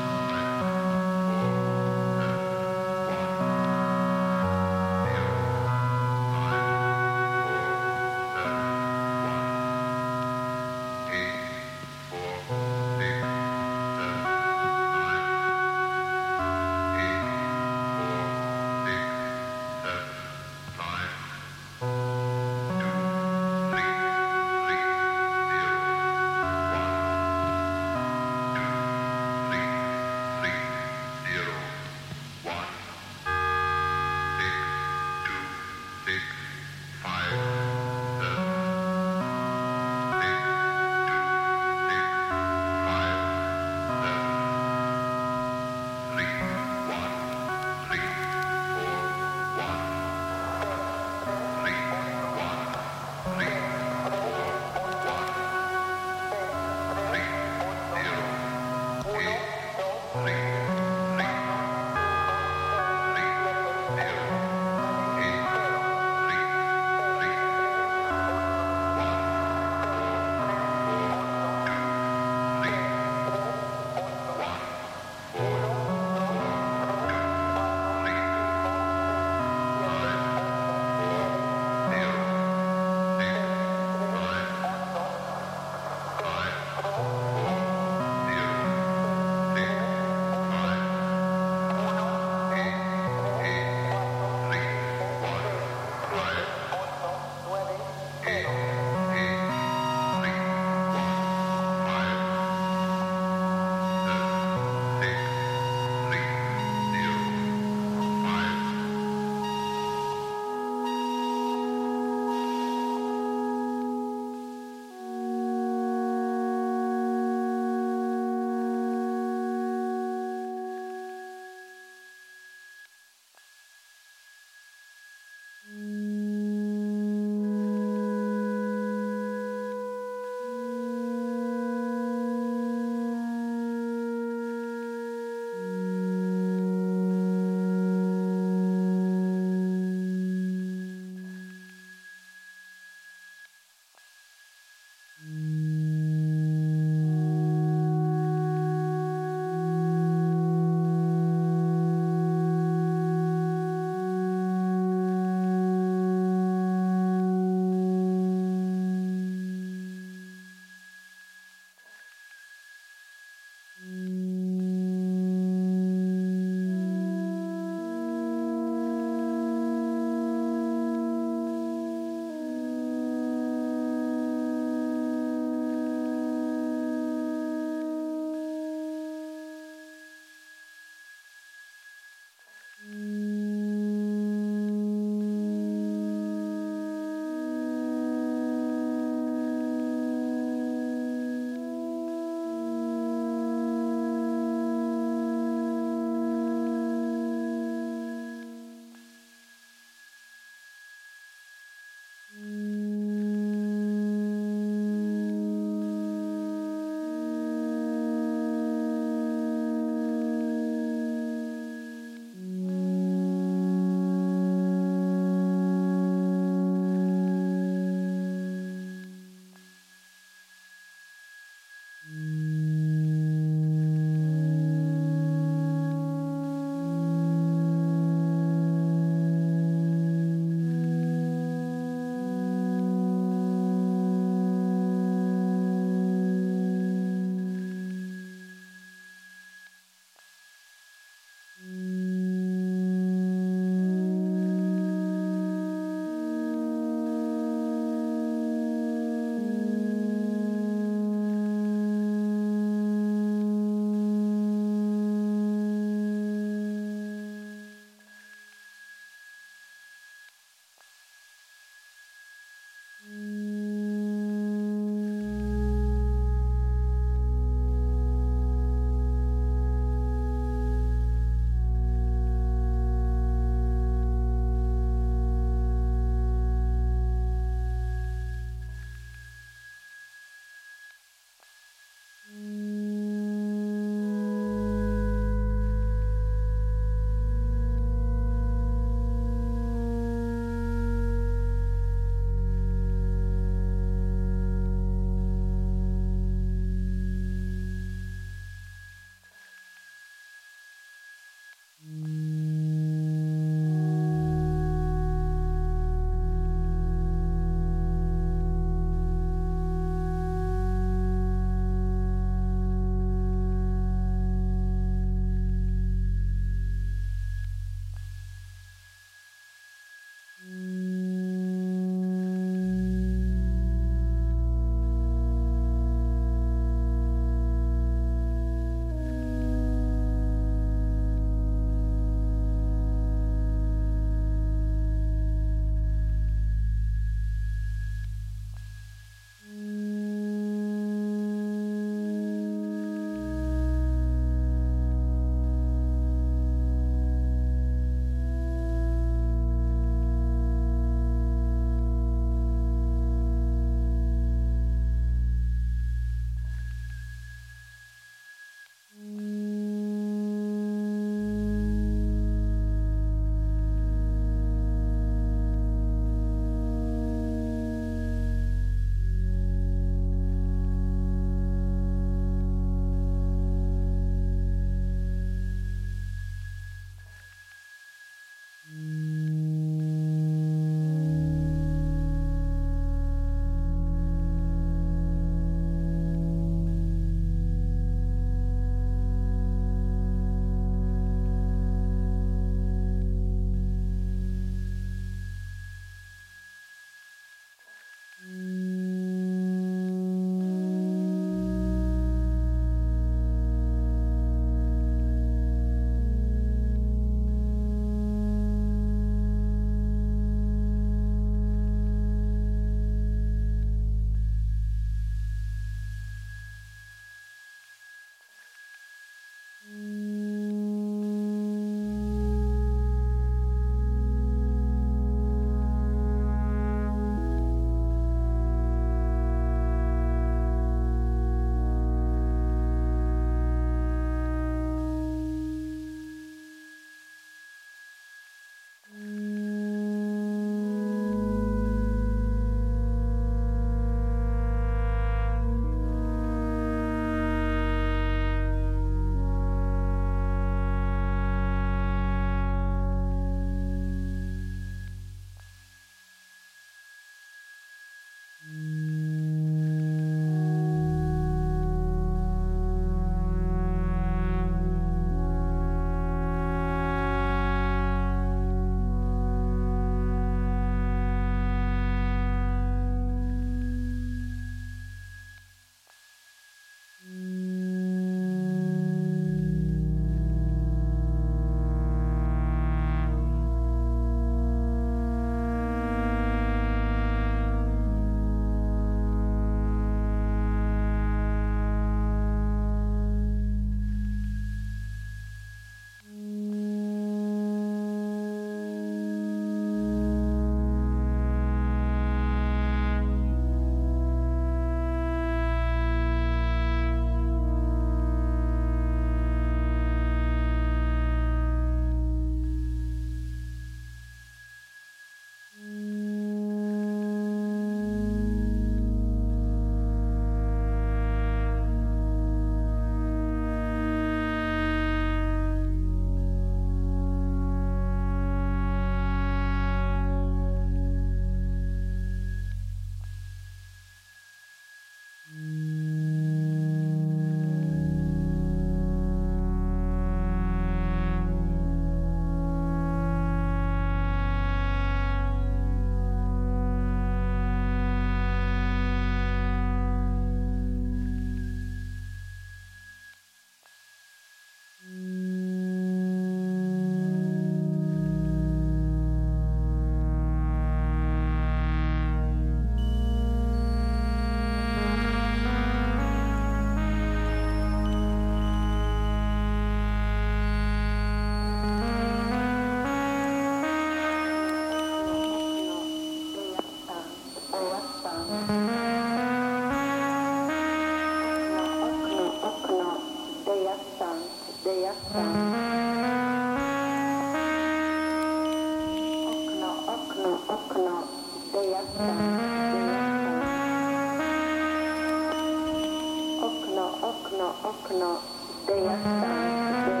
の奥の出屋さん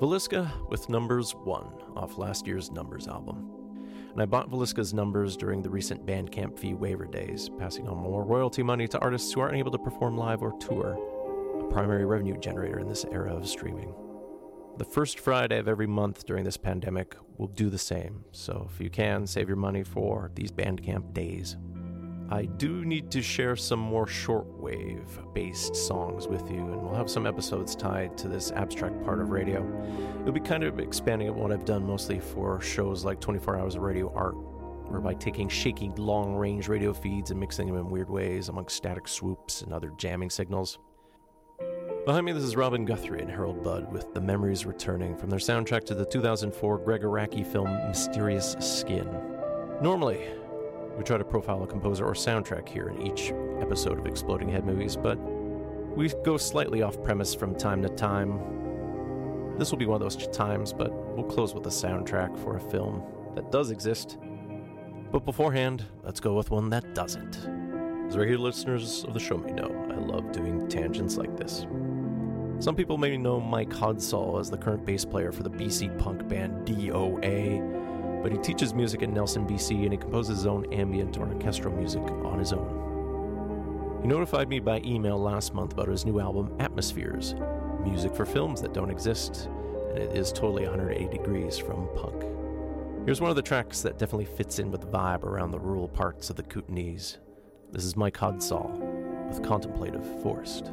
Valiska with Numbers 1 off last year's Numbers album. And I bought Valiska's numbers during the recent Bandcamp fee waiver days, passing on more royalty money to artists who aren't able to perform live or tour, a primary revenue generator in this era of streaming. The first Friday of every month during this pandemic will do the same, so if you can, save your money for these Bandcamp days. I do need to share some more shortwave based songs with you, and we'll have some episodes tied to this abstract part of radio. It'll be kind of expanding on what I've done mostly for shows like 24 Hours of Radio Art, whereby taking shaky long range radio feeds and mixing them in weird ways amongst static swoops and other jamming signals. Behind me, this is Robin Guthrie and Harold Budd with The Memories Returning from their soundtrack to the 2004 Gregg Araki film Mysterious Skin. Normally, we try to profile a composer or soundtrack here in each episode of Exploding Head Movies, but we go slightly off premise from time to time. This will be one of those times, but we'll close with a soundtrack for a film that does exist. But beforehand, let's go with one that doesn't. As regular listeners of the show may know, I love doing tangents like this. Some people may know Mike Hodsall as the current bass player for the BC punk band DOA, but he teaches music in Nelson, BC, and he composes his own ambient or orchestral music on his own. He notified me by email last month about his new album, Atmospheres Music for Films That Don't Exist, and it is totally 180 degrees from punk. Here's one of the tracks that definitely fits in with the vibe around the rural parts of the Kootenays. This is Mike Hodsall with Contemplative Forest.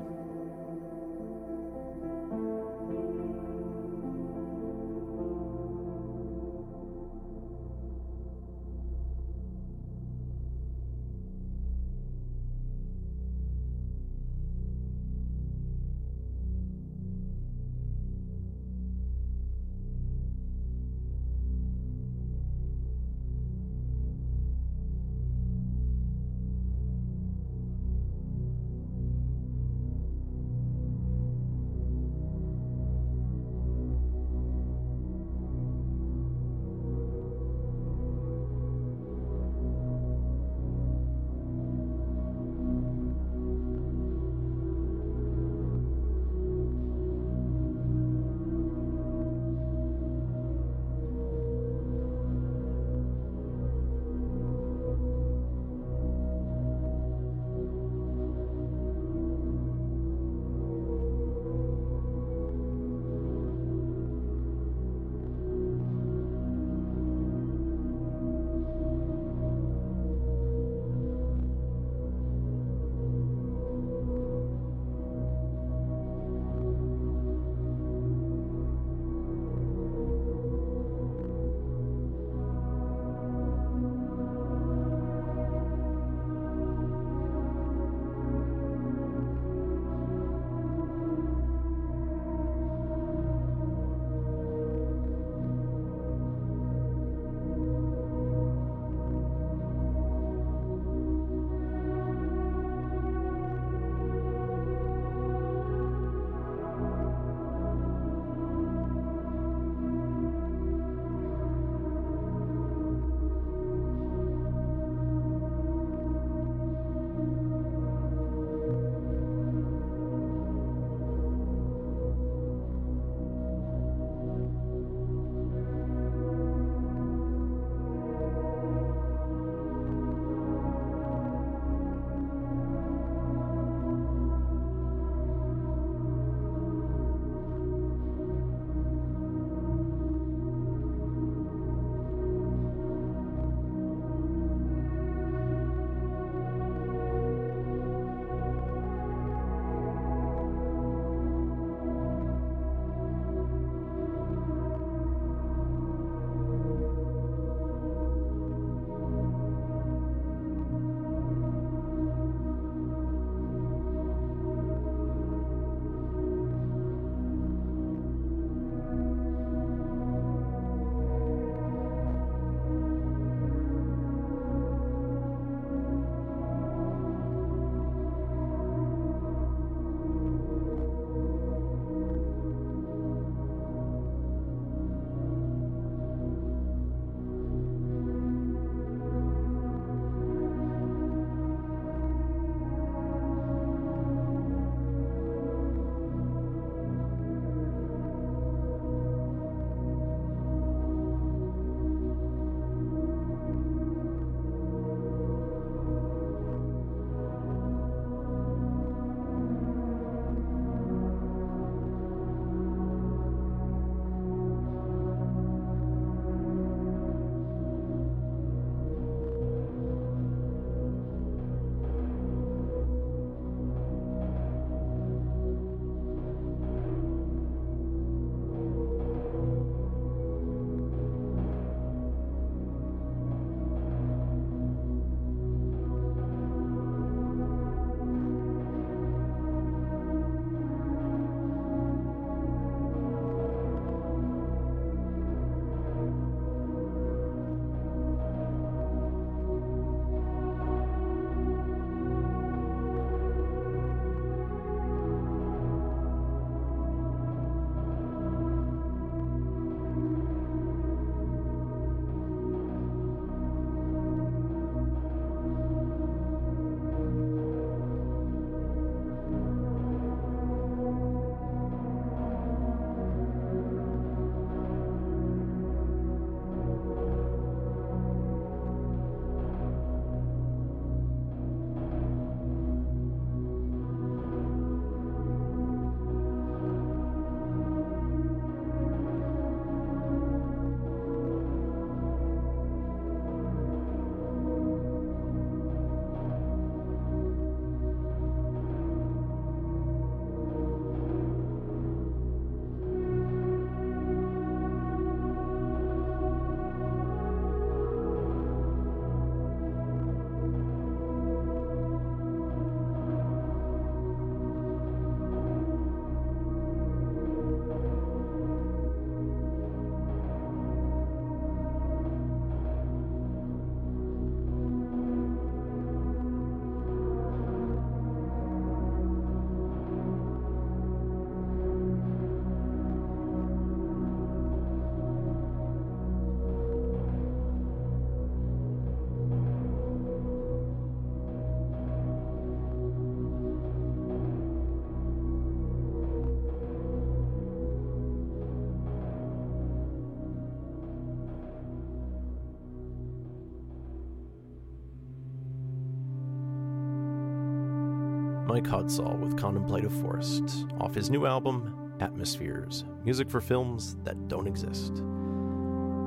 Mike Hodsall with Contemplative Forest off his new album, Atmospheres Music for Films That Don't Exist.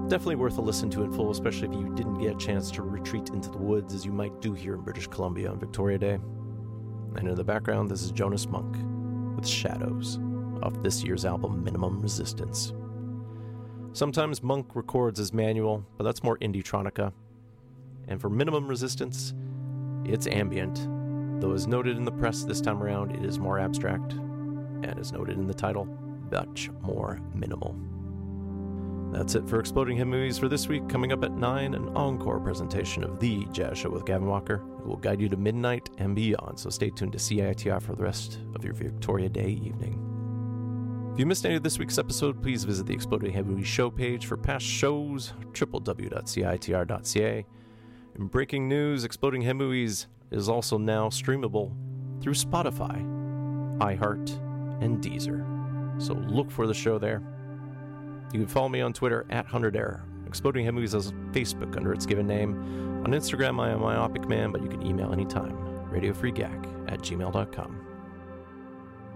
Definitely worth a listen to in full, especially if you didn't get a chance to retreat into the woods as you might do here in British Columbia on Victoria Day. And in the background, this is Jonas Munk with Shadows off this year's album Minimum Resistance. Sometimes Munk records as manual, but that's more indie tronica. And for Minimum Resistance, it's ambient, though as noted in the press this time around, it is more abstract, and as noted in the title, much more minimal. That's it for Exploding Head Movies for this week. Coming up at 9, an encore presentation of The Jazz Show with Gavin Walker. It will guide you to midnight and beyond, so stay tuned to CITR for the rest of your Victoria Day evening. If you missed any of this week's episode, please visit the Exploding Head Movies show page for past shows, www.citr.ca. In breaking news, Exploding Head Movies is also now streamable through Spotify, iHeart, and Deezer. So look for the show there. You can follow me on Twitter at 100error. Exploding Head Movies has Facebook under its given name. On Instagram, I am Myopic Man, but you can email anytime. RadioFreeGak at gmail.com.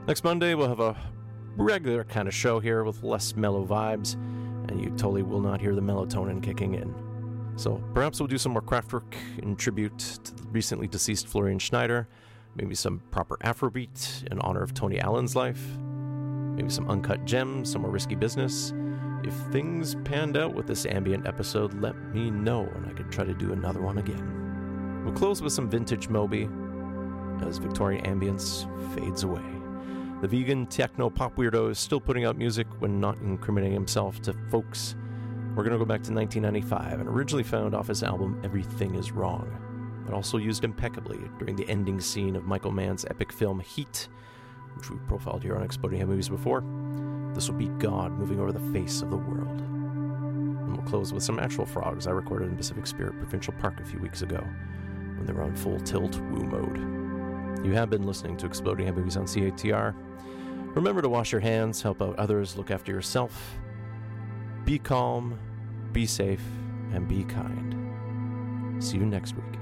Next Monday, we'll have a regular kind of show here with less mellow vibes, and you totally will not hear the melatonin kicking in. So perhaps we'll do some more Kraftwerk in tribute to the recently deceased Florian Schneider, maybe some proper Afrobeat in honor of Tony Allen's life, maybe some uncut gems, some more risky business. If things panned out with this ambient episode, let me know and I could try to do another one again. We'll close with some vintage Moby as Victorian ambience fades away. The vegan techno pop weirdo is still putting out music when not incriminating himself to folks. We're going to go back to 1995 and originally found off his album Everything Is Wrong, but also used impeccably during the ending scene of Michael Mann's epic film Heat, which we profiled here on Exploding Head Movies before. This will be God moving over the face of the world. And we'll close with some actual frogs I recorded in Pacific Spirit Provincial Park a few weeks ago when they were on full tilt woo mode. You have been listening to Exploding Head Movies on CITR. Remember to wash your hands, help out others, look after yourself. Be calm, be safe, and be kind. See you next week.